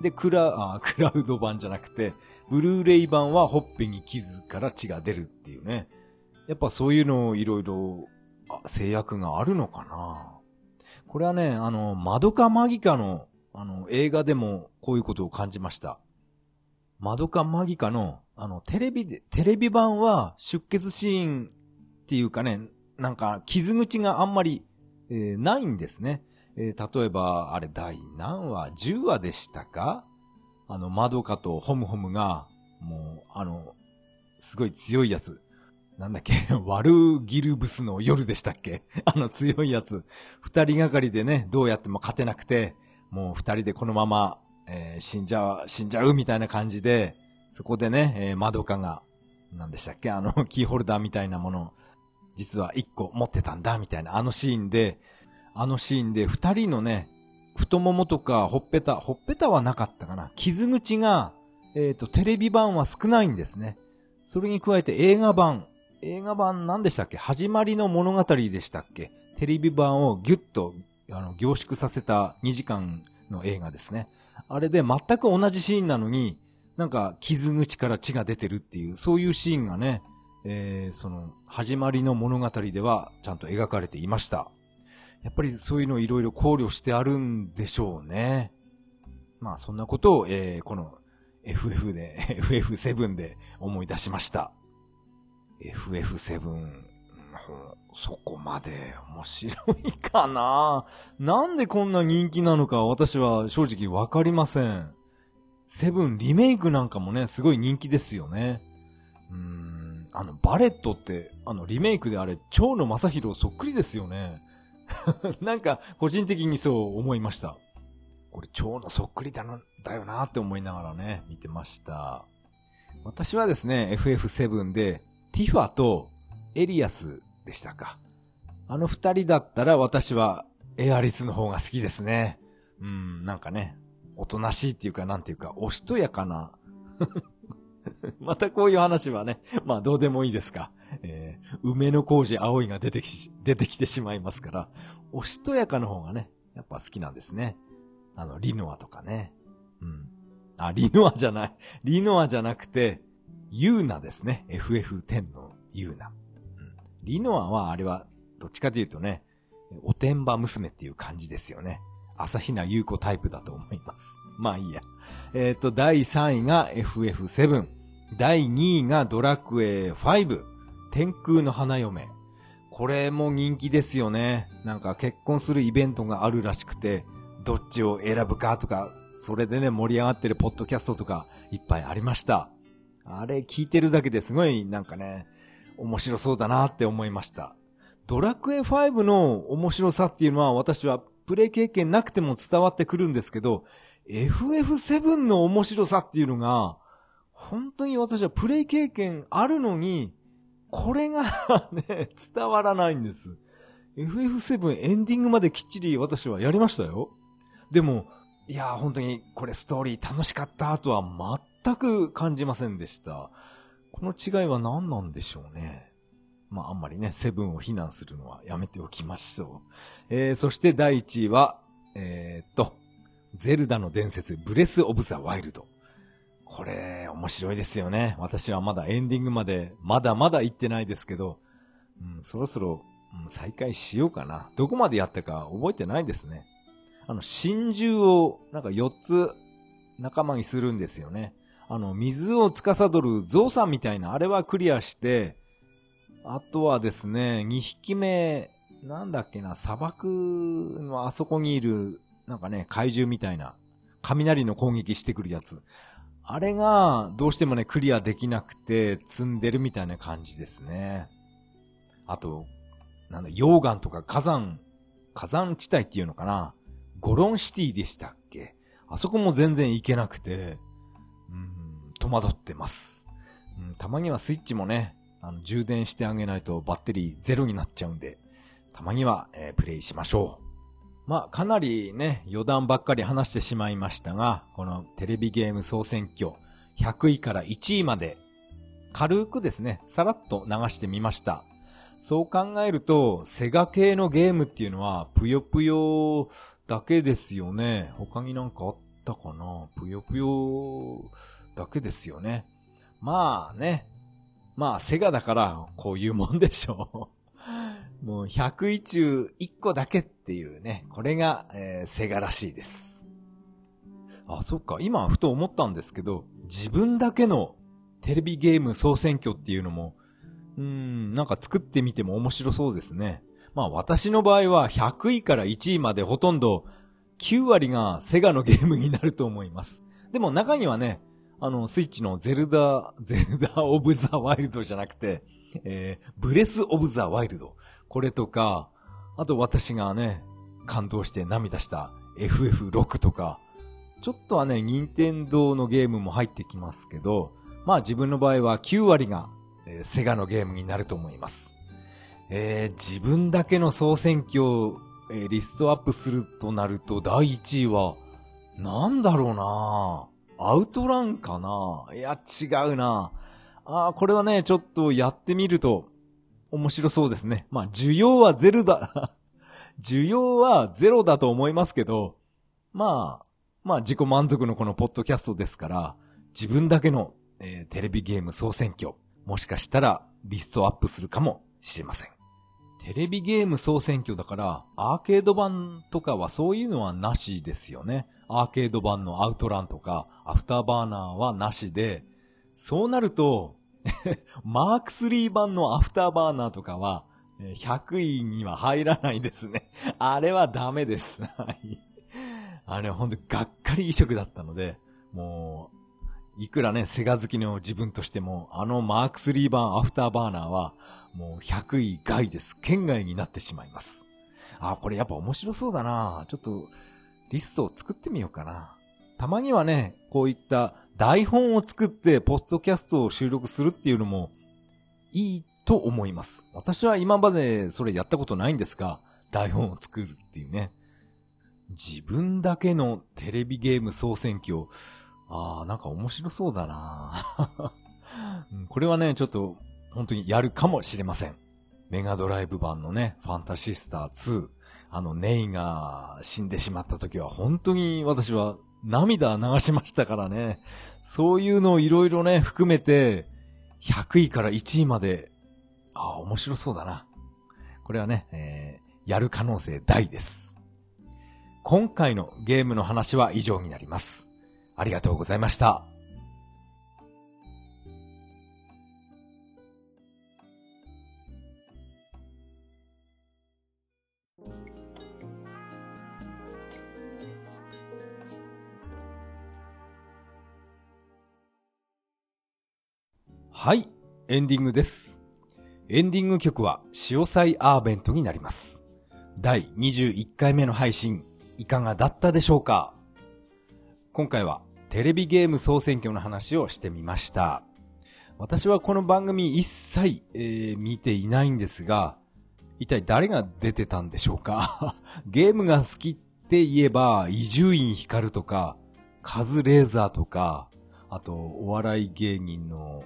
で、クラ、あ、クラウド版じゃなくて、ブルーレイ版はほっぺに傷から血が出るっていうね。やっぱそういうのをいろいろ制約があるのかなこれはね、あの、マドカマギカの、あの、映画でもこういうことを感じました。マドカマギカの、あの、テレビで、テレビ版は出血シーンっていうかね、なんか傷口があんまり、えー、ないんですね。えー、例えば、あれ第何話 ?10 話でしたか？あの、マドカとホムホムが、もう、あの、すごい強いやつ。なんだっけ？ワルギルブスの夜でしたっけ？あの強いやつ。二人がかりでね、どうやっても勝てなくて、もう二人でこのまま、えー、死んじゃう、死んじゃうみたいな感じで、そこでね、えー、マドカが、なんでしたっけ？あの、キーホルダーみたいなもの、実は一個持ってたんだ、みたいな、あのシーンで、あのシーンで二人のね、太ももとか、ほっぺた、ほっぺたはなかったかな。傷口が、えっ、ー、と、テレビ版は少ないんですね。それに加えて映画版。映画版何でしたっけ？始まりの物語でしたっけ？テレビ版をギュッと、あの、凝縮させた2時間の映画ですね。あれで全く同じシーンなのに、なんか傷口から血が出てるっていう、そういうシーンがね、えー、その、始まりの物語ではちゃんと描かれていました。やっぱりそういうのをいろいろ考慮してあるんでしょうね。まあそんなことを、えー、この FF で、FF7 で思い出しました。FF7、そこまで面白いかななんでこんな人気なのか私は正直わかりません。セブンリメイクなんかもね、すごい人気ですよね。うーん、あの、バレットって、あの、リメイクであれ、蝶野正宏そっくりですよね。なんか、個人的にそう思いました。これ、蝶のそっくりだな、だよなって思いながらね、見てました。私はですね、FF7 で、ティファとエリアスでしたか。あの二人だったら私はエアリスの方が好きですね。うん、なんかね、おとなしいっていうかなんていうか、おしとやかな。またこういう話はね、まあどうでもいいですか。えー、梅の工事葵が出てき、出てきてしまいますから、おしとやかの方がね、やっぱ好きなんですね。あの、リノアとかね。うん。あ、リノアじゃない。リノアじゃなくて、ユーナですね。FF10 のユーナ。うん。リノアはあれは、どっちかというとね、おてんば娘っていう感じですよね。朝比奈優子タイプだと思います。まあいいや。えっ、ー、と、第3位が FF7。第2位がドラクエ5。天空の花嫁。これも人気ですよね。なんか結婚するイベントがあるらしくて、どっちを選ぶかとか、それでね、盛り上がってるポッドキャストとかいっぱいありました。あれ聞いてるだけですごいなんかね、面白そうだなって思いました。ドラクエ5の面白さっていうのは私はプレイ経験なくても伝わってくるんですけど、FF7 の面白さっていうのが、本当に私はプレイ経験あるのに、これが ね、伝わらないんです。FF7 エンディングまできっちり私はやりましたよ。でも、いや、本当にこれストーリー楽しかったとは全く感じませんでした。この違いは何なんでしょうね。まあ、あんまりね、セブンを非難するのはやめておきましょう。えー、そして第1位は、えー、っと、ゼルダの伝説、ブレス・オブ・ザ・ワイルド。これ、面白いですよね。私はまだエンディングまで、まだまだ行ってないですけど、うん、そろそろ、うん、再開しようかな。どこまでやったか覚えてないですね。あの、真珠を、なんか4つ仲間にするんですよね。あの、水を司るゾウさんみたいな、あれはクリアして、あとはですね、2匹目、なんだっけな、砂漠のあそこにいる、なんかね、怪獣みたいな、雷の攻撃してくるやつ。あれが、どうしてもね、クリアできなくて、積んでるみたいな感じですね。あと、なんだ、溶岩とか火山、火山地帯っていうのかな。ゴロンシティでしたっけ？あそこも全然行けなくて、うん、戸惑ってます。うん、たまにはスイッチもね、あの、充電してあげないとバッテリーゼロになっちゃうんで、たまには、えー、プレイしましょう。まあ、かなりね、余談ばっかり話してしまいましたが、このテレビゲーム総選挙、100位から1位まで、軽くですね、さらっと流してみました。そう考えると、セガ系のゲームっていうのは、ぷよぷよだけですよね。他になんかあったかな？ぷよぷよだけですよね。まあね。まあ、セガだから、こういうもんでしょう。もう100位中1個だけっっていうね、これが、えー、セガらしいです。あ、そっか。今ふと思ったんですけど、自分だけのテレビゲーム総選挙っていうのも、うん、なんか作ってみても面白そうですね。まあ私の場合は100位から1位までほとんど9割がセガのゲームになると思います。でも中にはね、あの、スイッチのゼルダ、ゼルダオブザワイルドじゃなくて、えー、ブレスオブザワイルド。これとか、あと私がね、感動して涙した FF6 とか、ちょっとはね、任天堂のゲームも入ってきますけど、まあ自分の場合は9割が、えー、セガのゲームになると思います。えー、自分だけの総選挙を、えー、リストアップするとなると第1位は、なんだろうなアウトランかないや、違うなああ、これはね、ちょっとやってみると、面白そうですね。まあ、需要はゼロだ 需要はゼロだと思いますけど、まあ、まあ自己満足のこのポッドキャストですから、自分だけの、えー、テレビゲーム総選挙、もしかしたらリストアップするかもしれません。テレビゲーム総選挙だから、アーケード版とかはそういうのはなしですよね。アーケード版のアウトランとか、アフターバーナーはなしで、そうなると、マーク3版のアフターバーナーとかは、100位には入らないですね。あれはダメです。はい。あれはほんとがっかり移植だったので、もう、いくらね、セガ好きの自分としても、あのマーク3版アフターバーナーは、もう100位外です。圏外になってしまいます。あ、これやっぱ面白そうだなちょっと、リストを作ってみようかな。たまにはね、こういった台本を作ってポッドキャストを収録するっていうのもいいと思います。私は今までそれやったことないんですが、台本を作るっていうね。自分だけのテレビゲーム総選挙。ああ、なんか面白そうだな これはね、ちょっと本当にやるかもしれません。メガドライブ版のね、ファンタシスター2。あの、ネイが死んでしまった時は本当に私は涙流しましたからね。そういうのをいろいろね、含めて、100位から1位まで、ああ、面白そうだな。これはね、えー、やる可能性大です。今回のゲームの話は以上になります。ありがとうございました。はい、エンディングです。エンディング曲は、潮祭アーベントになります。第21回目の配信、いかがだったでしょうか？今回は、テレビゲーム総選挙の話をしてみました。私はこの番組一切、えー、見ていないんですが、一体誰が出てたんでしょうか？ゲームが好きって言えば、伊集院光とか、カズレーザーとか、あと、お笑い芸人の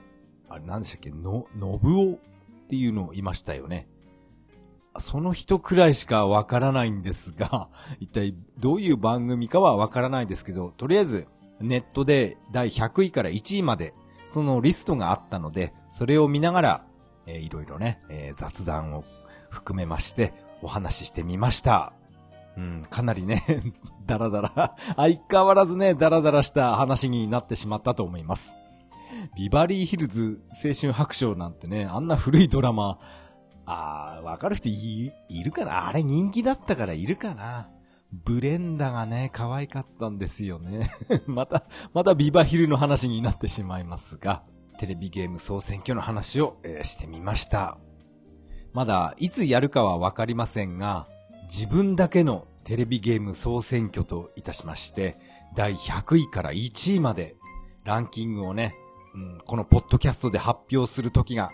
あれ何でしたっけ？の、のぶおっていうのをいましたよね。その人くらいしかわからないんですが、一体どういう番組かはわからないですけど、とりあえずネットで第100位から1位までそのリストがあったので、それを見ながら、えー、いろいろね、えー、雑談を含めましてお話ししてみました。うん、かなりね、ダラダラ、相変わらずね、ダラダラした話になってしまったと思います。ビバリーヒルズ青春白書なんてね、あんな古いドラマ、あー、わかる人い、いるかな？あれ人気だったからいるかな？ブレンダがね、可愛かったんですよね。また、またビバヒルの話になってしまいますが、テレビゲーム総選挙の話を、えー、してみました。まだ、いつやるかはわかりませんが、自分だけのテレビゲーム総選挙といたしまして、第100位から1位まで、ランキングをね、うん、このポッドキャストで発表する時が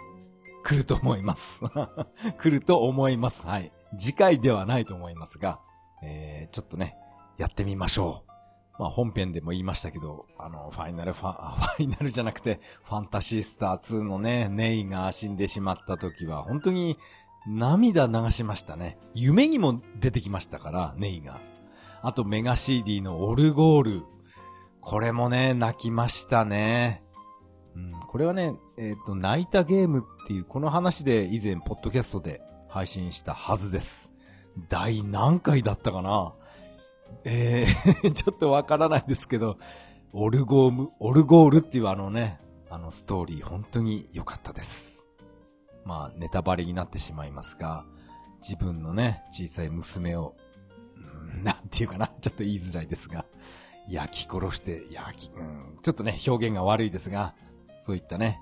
来ると思います。来ると思います。はい。次回ではないと思いますが、えー、ちょっとね、やってみましょう。まあ本編でも言いましたけど、あの、ファイナルファン、ファイナルじゃなくて、ファンタシースター2のね、ネイが死んでしまった時は、本当に涙流しましたね。夢にも出てきましたから、ネイが。あとメガ CD のオルゴール。これもね、泣きましたね。うん、これはね、えっ、ー、と、泣いたゲームっていう、この話で以前、ポッドキャストで配信したはずです。第何回だったかな？えー ちょっとわからないですけど、オルゴーム、オルゴールっていうあのね、あのストーリー本当に良かったです。まあ、ネタバレになってしまいますが、自分のね、小さい娘を、うん、なんていうかな、ちょっと言いづらいですが、焼き殺して、焼き、うん、ちょっとね、表現が悪いですが、そういったね、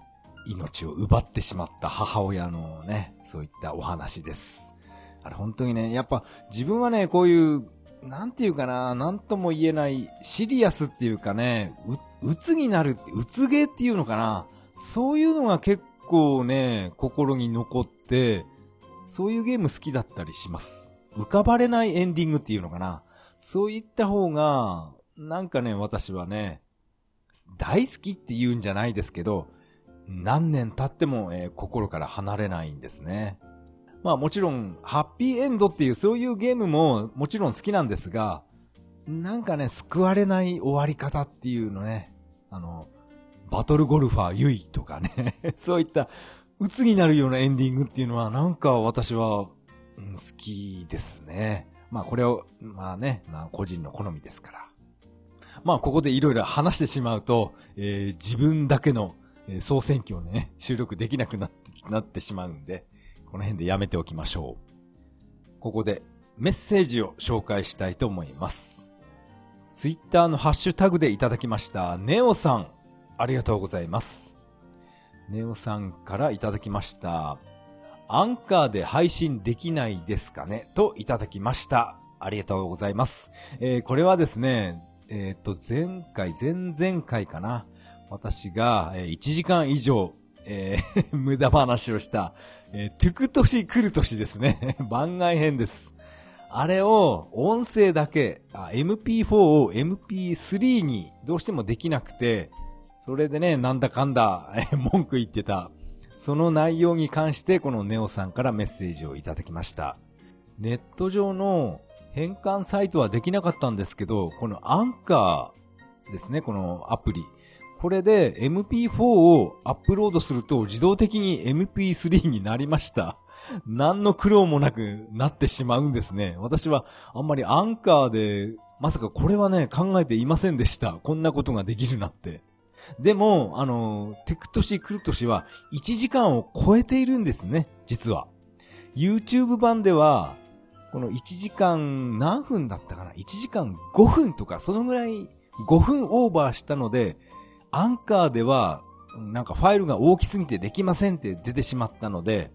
命を奪ってしまった母親のね、そういったお話です。あれ本当にね、やっぱ自分はね、こういう、なんていうかな、なんとも言えないシリアスっていうかね、う、うつになるって、うつげっていうのかな、そういうのが結構ね、心に残って、そういうゲーム好きだったりします。浮かばれないエンディングっていうのかな。そういった方が、なんかね、私はね、大好きって言うんじゃないですけど、何年経っても、えー、心から離れないんですね。まあもちろん、ハッピーエンドっていうそういうゲームももちろん好きなんですが、なんかね、救われない終わり方っていうのね、あの、バトルゴルファーユイとかね そういった鬱になるようなエンディングっていうのはなんか私は、うん、好きですね。まあこれを、まあね、まあ個人の好みですから。まあここでいろいろ話してしまうと、えー、自分だけの、え、総選挙をね、収録できなくなって、なってしまうんで、この辺でやめておきましょう。ここでメッセージを紹介したいと思います。ツイッターのハッシュタグでいただきました、ネオさん。ありがとうございます。ネオさんからいただきました。アンカーで配信できないですかね？といただきました。ありがとうございます。えー、これはですね、えっ、ー、と、前回、前々回かな。私が、えー、1時間以上、えー、無駄話をした、え、トゥクトシ来る年ですね。番外編です。あれを音声だけあ、MP4 を MP3 にどうしてもできなくて、それでね、なんだかんだ、文句言ってた。その内容に関して、このネオさんからメッセージをいただきました。ネット上の変換サイトはできなかったんですけど、このアンカーですね、このアプリ。これで MP4 をアップロードすると自動的に MP3 になりました。何の苦労もなくなってしまうんですね。私はあんまりアンカーで、まさかこれはね、考えていませんでした。こんなことができるなって。でも、あの、テクトシクルトシは1時間を超えているんですね、実は。YouTube 版では、この1時間何分だったかな ?1 時間5分とか、そのぐらい5分オーバーしたので、アンカーでは、なんかファイルが大きすぎてできませんって出てしまったので、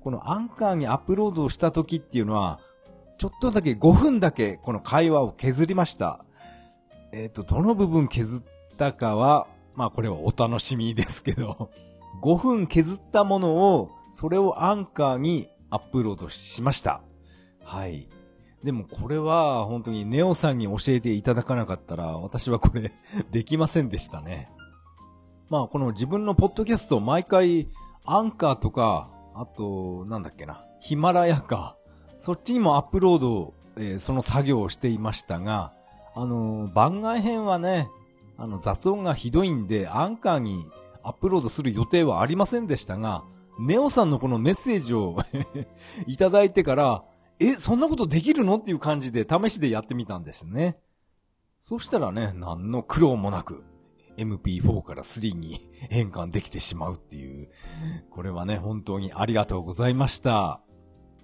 このアンカーにアップロードをした時っていうのは、ちょっとだけ5分だけこの会話を削りました。えっ、ー、と、どの部分削ったかは、まあこれはお楽しみですけど、5分削ったものを、それをアンカーにアップロードしました。はい。でもこれは本当にネオさんに教えていただかなかったら、私はこれ できませんでしたね。まあこの自分のポッドキャスト毎回アンカーとか、あと、なんだっけな、ヒマラヤか、そっちにもアップロード、えー、その作業をしていましたが、あのー、番外編はね、あの、雑音がひどいんで、アンカーにアップロードする予定はありませんでしたが、ネオさんのこのメッセージを いただいてから、え、そんなことできるの？っていう感じで試しでやってみたんですね。そしたらね、何の苦労もなく、MP4 から3に変換できてしまうっていう。これはね、本当にありがとうございました。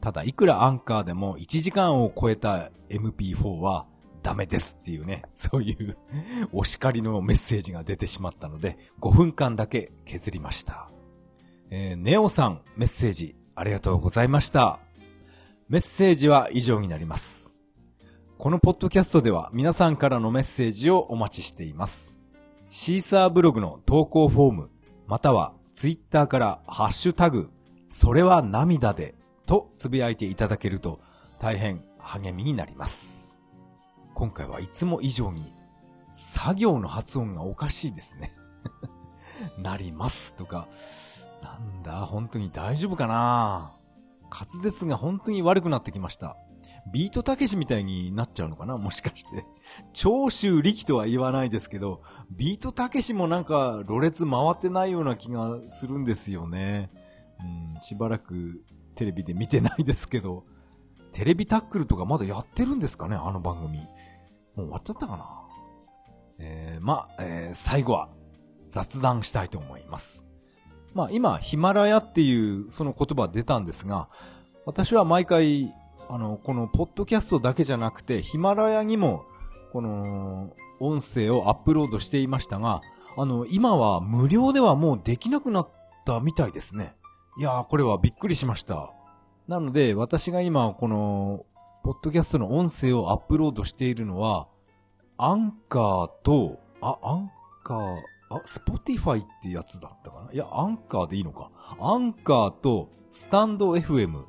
ただ、いくらアンカーでも1時間を超えた MP4 はダメですっていうね、そういうお叱りのメッセージが出てしまったので、5分間だけ削りました。えー、ネオさん、メッセージありがとうございました。メッセージは以上になります。このポッドキャストでは皆さんからのメッセージをお待ちしています。シーサーブログの投稿フォーム、またはツイッターからハッシュタグ、それは涙でとつぶやいていただけると大変励みになります。今回はいつも以上に作業の発音がおかしいですね なりますとか、なんだ、本当に大丈夫かな？ぁ滑舌が本当に悪くなってきました。ビートたけしみたいになっちゃうのかな？もしかして。長州力とは言わないですけど、ビートたけしもなんか、ろれつ回ってないような気がするんですよね。うん、しばらくテレビで見てないですけど、テレビタックルとかまだやってるんですかね？あの番組。もう終わっちゃったかな？えー、ま、えー、最後は雑談したいと思います。まあ今、ヒマラヤっていうその言葉出たんですが、私は毎回、あの、このポッドキャストだけじゃなくて、ヒマラヤにも、この、音声をアップロードしていましたが、あの、今は無料ではもうできなくなったみたいですね。いやー、これはびっくりしました。なので、私が今、この、ポッドキャストの音声をアップロードしているのは、アンカーと、あ、アンカー、あ、スポティファイってやつだったかな？いや、アンカーでいいのか。アンカーと、スタンド FM。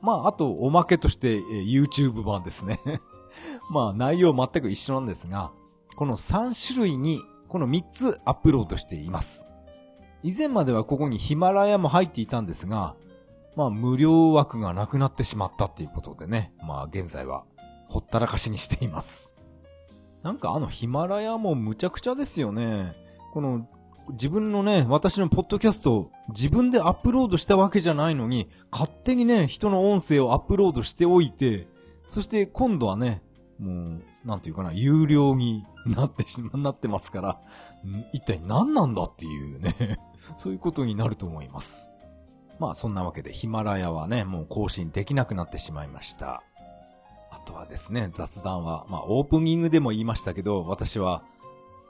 まあ、あと、おまけとして、え、YouTube 版ですね まあ、内容全く一緒なんですが、この3種類に、この3つアップロードしています。以前まではここにヒマラヤも入っていたんですが、まあ、無料枠がなくなってしまったっていうことでね、まあ、現在は、ほったらかしにしています。なんかあのヒマラヤもむちゃくちゃですよね。この、自分のね、私のポッドキャスト自分でアップロードしたわけじゃないのに、勝手にね、人の音声をアップロードしておいて、そして今度はね、もう、なんていうかな、有料になってしま、なってますから、一体何なんだっていうね そういうことになると思います。まあそんなわけでヒマラヤはね、もう更新できなくなってしまいました。あとはですね、雑談は、まあオープニングでも言いましたけど、私は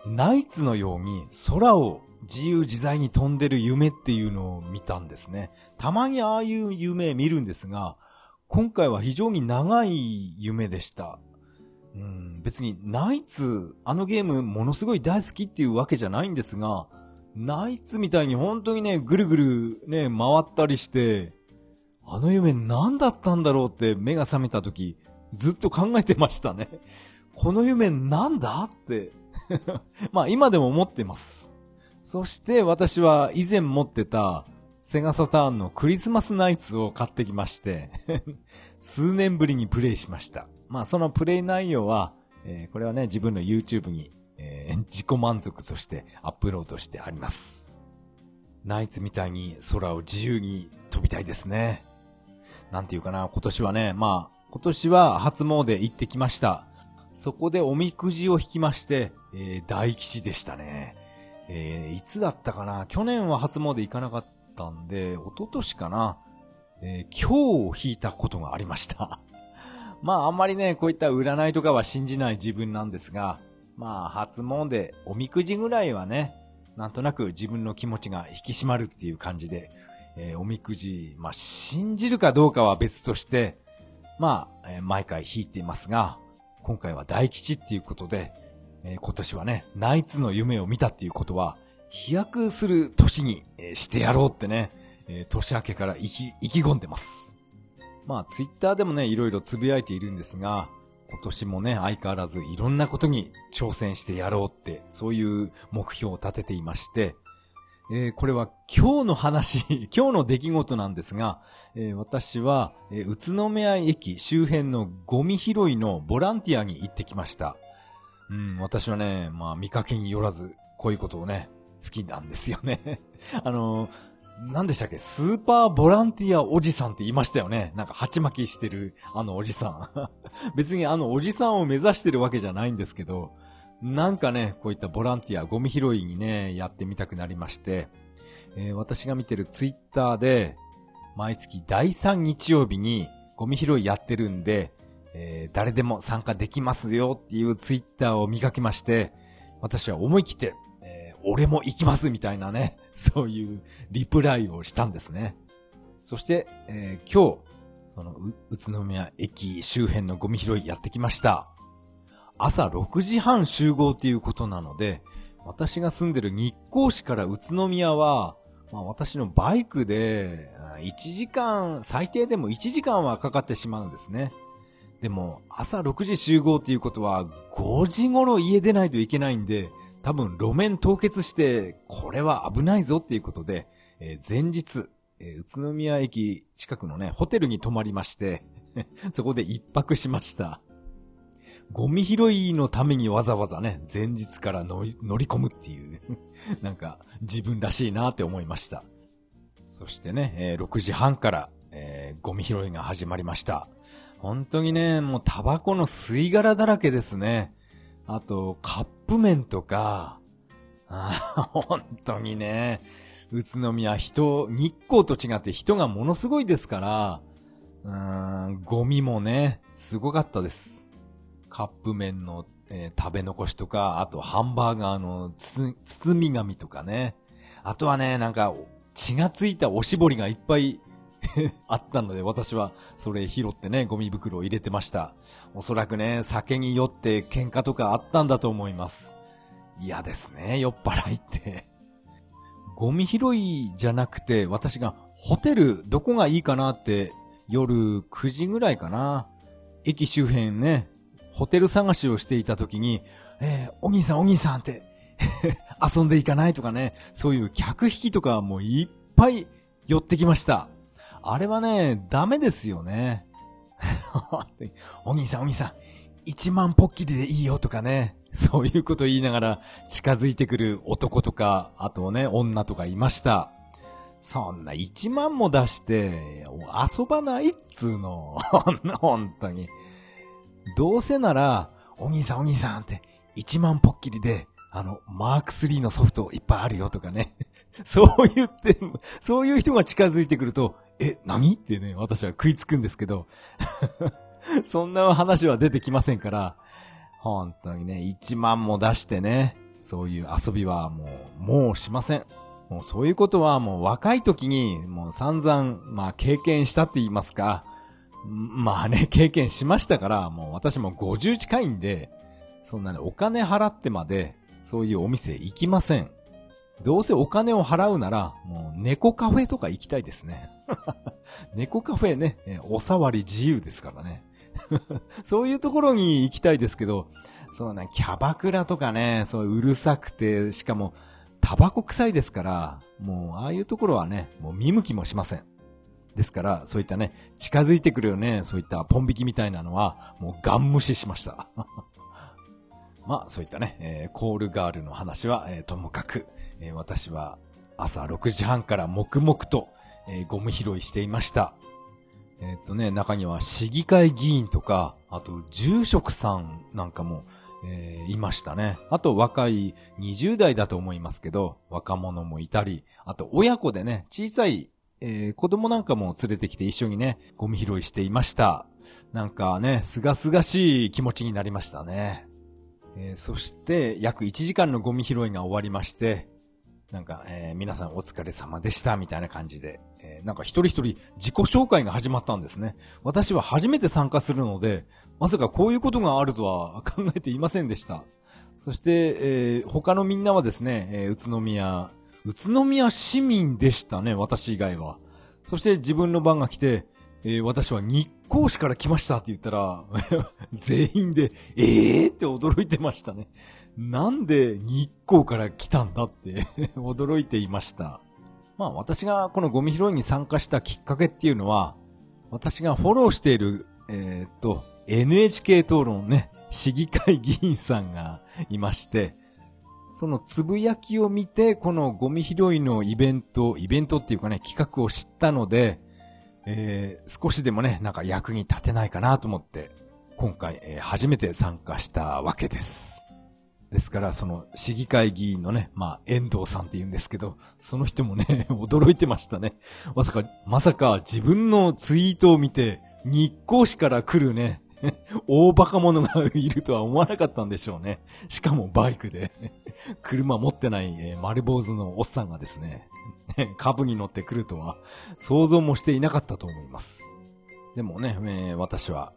ナイツのように空を自由自在に飛んでる夢っていうのを見たんですね。たまにああいう夢見るんですが、今回は非常に長い夢でした。うん、別にナイツ、あのゲームものすごい大好きっていうわけじゃないんですが、ナイツみたいに本当にね、ぐるぐるね、回ったりして、あの夢何だったんだろうって目が覚めた時、ずっと考えてましたね。この夢なんだって まあ今でも持ってます。そして私は以前持ってたセガサターンのクリスマスナイツを買ってきまして 数年ぶりにプレイしました。まあそのプレイ内容は、えー、これはね自分の YouTube に、えー、自己満足としてアップロードしてあります。ナイツみたいに空を自由に飛びたいですね。なんていうかな、今年はね、まあ、今年は初詣行ってきました。そこでおみくじを引きまして、えー、大吉でしたね。えー、いつだったかな？去年は初詣行かなかったんで、一昨年かな？えー、今日を引いたことがありました。まああんまりね、こういった占いとかは信じない自分なんですが、まあ初詣、おみくじぐらいはね、なんとなく自分の気持ちが引き締まるっていう感じで、えー、おみくじ、まあ信じるかどうかは別として、まあ、えー、毎回引いていますが、今回は大吉っていうことで、えー、今年はね、ナイツの夢を見たっていうことは、飛躍する年に、えー、してやろうってね、えー、年明けから意気、意気込んでます。まあ、ツイッターでもね、いろいろつぶやいているんですが、今年もね、相変わらずいろんなことに挑戦してやろうって、そういう目標を立てていまして、えー、これは今日の話、今日の出来事なんですが、えー、私は、えー、宇都宮駅周辺のゴミ拾いのボランティアに行ってきました。うん、私はね、まあ見かけによらず、こういうことをね、好きなんですよね。あの、何でしたっけ？スーパーボランティアおじさんって言いましたよね。なんか鉢巻きしてるあのおじさん。別にあのおじさんを目指してるわけじゃないんですけど、なんかね、こういったボランティア、ゴミ拾いにね、やってみたくなりまして、えー、私が見てるツイッターで、毎月第3日曜日にゴミ拾いやってるんで、えー、誰でも参加できますよっていうツイッターを見かけまして、私は思い切って、えー、俺も行きますみたいなね、そういうリプライをしたんですね。そして、えー、今日、その宇都宮駅周辺のゴミ拾いやってきました。朝6時半集合っていうことなので、私が住んでる日光市から宇都宮は、まあ私のバイクで、1時間、最低でも1時間はかかってしまうんですね。でも、朝6時集合っていうことは、5時頃家出ないといけないんで、多分路面凍結して、これは危ないぞっていうことで、えー、前日、えー、宇都宮駅近くのね、ホテルに泊まりまして、そこで一泊しました。ゴミ拾いのためにわざわざね、前日から乗り乗り込むっていう なんか自分らしいなって思いました。そしてね、えー、6時半から、え、ゴミ拾いが始まりました。本当にね、もうタバコの吸い殻だらけですね。あと、カップ麺とか、あ本当にね、宇都宮人、日光と違って人がものすごいですから、うーん、ゴミもね、すごかったです。カップ麺の、えー、食べ残しとか、あとハンバーガーの包み紙とかね。あとはね、なんか血がついたおしぼりがいっぱいあったので、私はそれ拾ってね、ゴミ袋を入れてました。おそらくね、酒に酔って喧嘩とかあったんだと思います。嫌ですね、酔っ払いって。ゴミ拾いじゃなくて、私がホテルどこがいいかなって夜9時ぐらいかな。駅周辺ね、ホテル探しをしていた時に、えー、お兄さんお兄さんって 遊んでいかないとかね、そういう客引きとかもいっぱい寄ってきました。あれはね、ダメですよね。お兄さんお兄さん、一万ポッキリでいいよとかね、そういうこと言いながら近づいてくる男とか、あとね、女とかいました。そんな一万も出して、遊ばないっつうの。本当に。どうせなら、お兄さんお兄さんって、1万ポッキリで、あの、マーク3のソフトいっぱいあるよとかね。そう言って、そういう人が近づいてくると、え、何？ってね、私は食いつくんですけど、そんな話は出てきませんから、本当にね、1万も出してね、そういう遊びはもう、もうしません。もうそういうことはもう若い時にもう散々、まあ経験したって言いますか、まあね、経験しましたから、もう私も50近いんで、そんなね、お金払ってまで、そういうお店行きません。どうせお金を払うなら、もう猫カフェとか行きたいですね。猫カフェね、お触り自由ですからね。そういうところに行きたいですけど、そうね、キャバクラとかね、そううるさくて、しかも、タバコ臭いですから、もう、ああいうところはね、もう見向きもしません。ですから、そういったね、近づいてくるよね、そういったポン引きみたいなのは、もうガン無視しました。まあ、そういったね、えー、コールガールの話は、えー、ともかく、えー、私は朝6時半から黙々と、えー、ゴム拾いしていました。えっとね、中には市議会議員とか、あと住職さんなんかも、えー、いましたね。あと若い20代だと思いますけど、若者もいたり、あと親子でね、小さいえー、子供なんかも連れてきて一緒にね、ゴミ拾いしていました。なんかね、すがすがしい気持ちになりましたね。えー、そして、約1時間のゴミ拾いが終わりまして、なんか、えー、皆さんお疲れ様でした、みたいな感じで、えー、なんか一人一人自己紹介が始まったんですね。私は初めて参加するので、まさかこういうことがあるとは考えていませんでした。そして、えー、他のみんなはですね、えー、宇都宮、宇都宮市民でしたね、私以外は。そして自分の番が来て、えー、私は日光市から来ましたって言ったら、全員で、ええー、って驚いてましたね。なんで日光から来たんだって 驚いていました。まあ私がこのゴミ拾いに参加したきっかけっていうのは、私がフォローしている、えー、っと、NHK 討論ね、市議会議員さんがいまして、そのつぶやきを見て、このゴミ拾いのイベント、イベントっていうかね、企画を知ったので、えー、少しでもね、なんか役に立てないかなと思って、今回、えー、初めて参加したわけです。ですから、その市議会議員のね、まあ、遠藤さんって言うんですけど、その人もね、驚いてましたね。まさか、まさか自分のツイートを見て、日光市から来るね、大バカ者がいるとは思わなかったんでしょうね。しかもバイクで 車持ってない、え、丸坊主のおっさんがですね、株に乗ってくるとは想像もしていなかったと思います。でもね、えー、私は、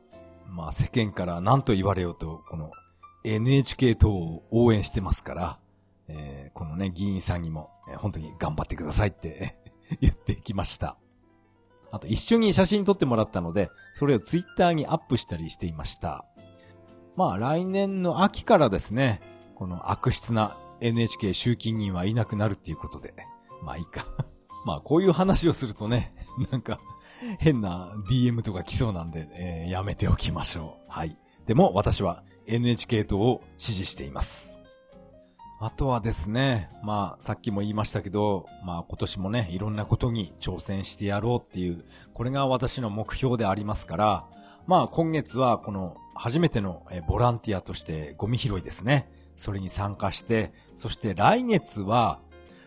まあ世間から何と言われようと、この NHK 等を応援してますから、えー、このね、議員さんにも、えー、本当に頑張ってくださいって 言ってきました。あと一緒に写真撮ってもらったので、それをツイッターにアップしたりしていました。まあ来年の秋からですね、この悪質な NHK 集金人はいなくなるっていうことで、まあいいか まあこういう話をするとね、なんか変な DM とか来そうなんで、えー、やめておきましょう。はい。でも私は NHK 党を支持しています。あとはですね、まあ、さっきも言いましたけど、まあ今年もね、いろんなことに挑戦してやろうっていう、これが私の目標でありますから、まあ今月はこの初めてのボランティアとしてゴミ拾いですね。それに参加して、そして来月は、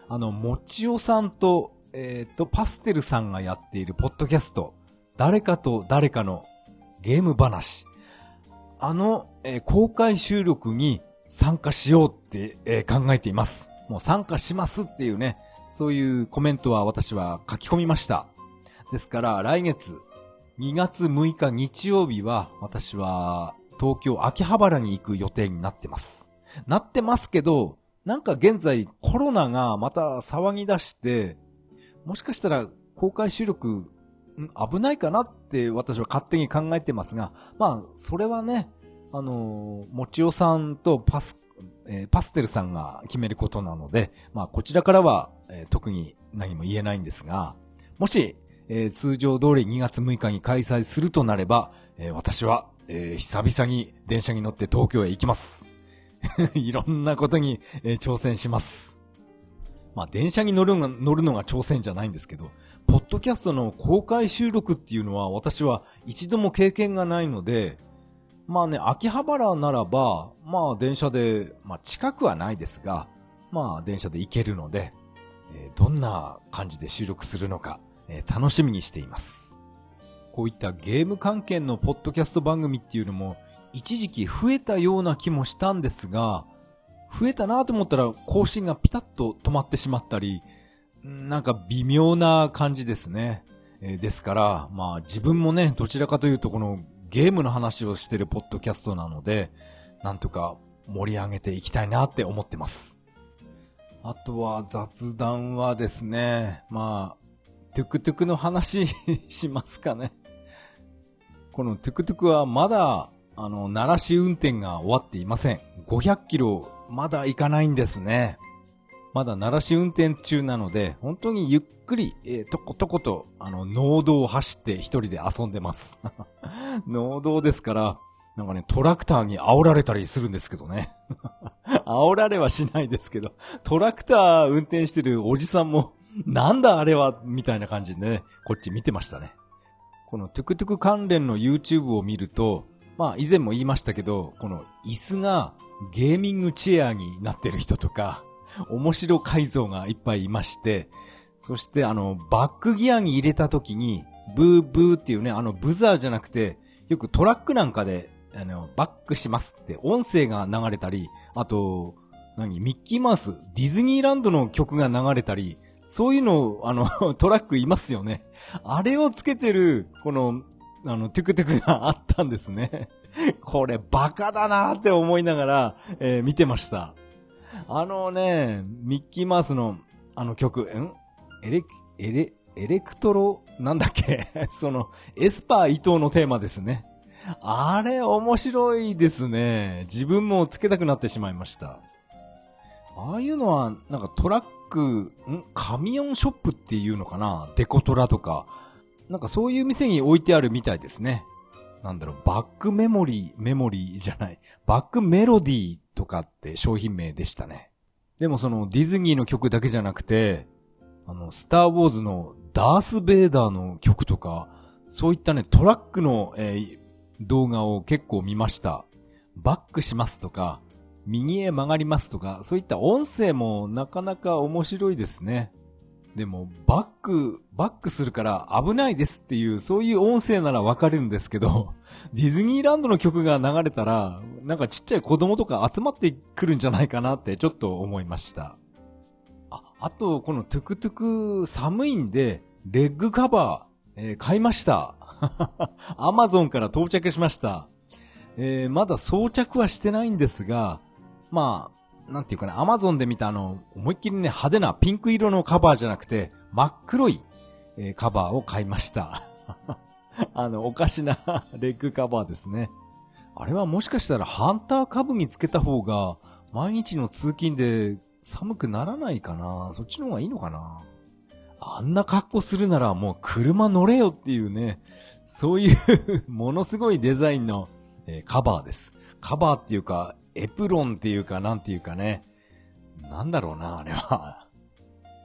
あの、もちおさんと、えっ、ー、と、パステルさんがやっているポッドキャスト、誰かと誰かのゲーム話。あの、えー、公開収録に参加しようって、えー、考えています。もう参加しますっていうね、そういうコメントは私は書き込みました。ですから来月2月6日日曜日は私は東京秋葉原に行く予定になってます。なってますけど、なんか現在コロナがまた騒ぎ出して、もしかしたら公開収録危ないかなって私は勝手に考えてますが、まあ、それはね、あのー、もちおさんとパス、えー、パステルさんが決めることなので、まあ、こちらからは、えー、特に何も言えないんですが、もし、えー、通常通り2月6日に開催するとなれば、えー、私は、えー、久々に電車に乗って東京へ行きます。いろんなことに、えー、挑戦します。まあ、電車に乗るの、乗るのが挑戦じゃないんですけど、ポッドキャストの公開収録っていうのは私は一度も経験がないので、まあね、秋葉原ならば、まあ電車で、まあ近くはないですが、まあ電車で行けるので、えー、どんな感じで収録するのか、えー、楽しみにしています。こういったゲーム関係のポッドキャスト番組っていうのも、一時期増えたような気もしたんですが、増えたなと思ったら更新がピタッと止まってしまったり、なんか微妙な感じですね。えー、ですから、まあ自分もね、どちらかというとこのゲームの話をしてるポッドキャストなので、なんとか盛り上げていきたいなって思ってます。あとは雑談はですね、まあ、トゥクトゥクの話しますかね。このトゥクトゥクはまだ、あの、慣らし運転が終わっていません。500キロまだ行かないんですね。まだ慣らし運転中なので、本当にゆっくり、えー、とことこと、あの、農道を走って一人で遊んでます。農道ですから、なんかね、トラクターに煽られたりするんですけどね。煽られはしないですけど、トラクター運転してるおじさんも、なんだあれは、みたいな感じでね、こっち見てましたね。このトゥクトゥク関連の YouTube を見ると、まあ以前も言いましたけど、この椅子がゲーミングチェアになってる人とか、面白改造がいっぱいいまして、そしてあの、バックギアに入れた時に、ブーブーっていうね、あの、ブザーじゃなくて、よくトラックなんかで、あの、バックしますって音声が流れたり、あと、何、ミッキーマウス、ディズニーランドの曲が流れたり、そういうの、あの、トラックいますよね。あれをつけてる、この、あの、トゥクトゥクがあったんですね。これバカだなって思いながら、えー、見てました。あのね、ミッキーマウスのあの曲、ん？エレ、エレ、エレクトロ、なんだっけ？その、エスパー伊藤のテーマですね。あれ面白いですね。自分もつけたくなってしまいました。ああいうのは、なんかトラック、ん？カミオンショップっていうのかな？デコトラとか。なんかそういう店に置いてあるみたいですね。なんだろう、バックメモリー、メモリーじゃない。バックメロディーとかって商品名でしたね。でもそのディズニーの曲だけじゃなくて、あの、スターウォーズのダース・ベイダーの曲とか、そういったね、トラックの、えー、動画を結構見ました。バックしますとか、右へ曲がりますとか、そういった音声もなかなか面白いですね。でも、バック、バックするから危ないですっていう、そういう音声ならわかるんですけど、ディズニーランドの曲が流れたら、なんかちっちゃい子供とか集まってくるんじゃないかなってちょっと思いました。あ、あと、このトゥクトゥク寒いんで、レッグカバー、えー、買いました。アマゾンから到着しました。えー、まだ装着はしてないんですが、まあ、なんていうかな、アマゾンで見たあの、思いっきりね、派手なピンク色のカバーじゃなくて、真っ黒い、えー、カバーを買いました。あの、おかしなレッグカバーですね。あれはもしかしたらハンター株につけた方が、毎日の通勤で寒くならないかなそっちの方がいいのかなあんな格好するならもう車乗れよっていうね、そういう ものすごいデザインの、えー、カバーです。カバーっていうか、エプロンっていうか、なんていうかね。なんだろうな、あれは。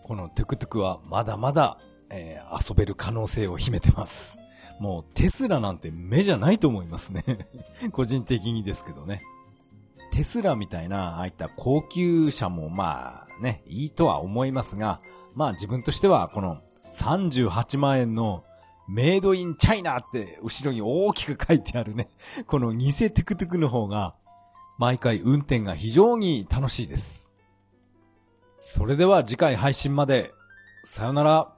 このトゥクトゥクはまだまだ、えー、遊べる可能性を秘めてます。もうテスラなんて目じゃないと思いますね 個人的にですけどね。テスラみたいな、ああいった高級車もまあね、いいとは思いますが、まあ自分としてはこの38万円のメイドインチャイナって後ろに大きく書いてあるね、この偽トゥクトゥクの方が毎回運転が非常に楽しいです。それでは次回配信まで。さよなら。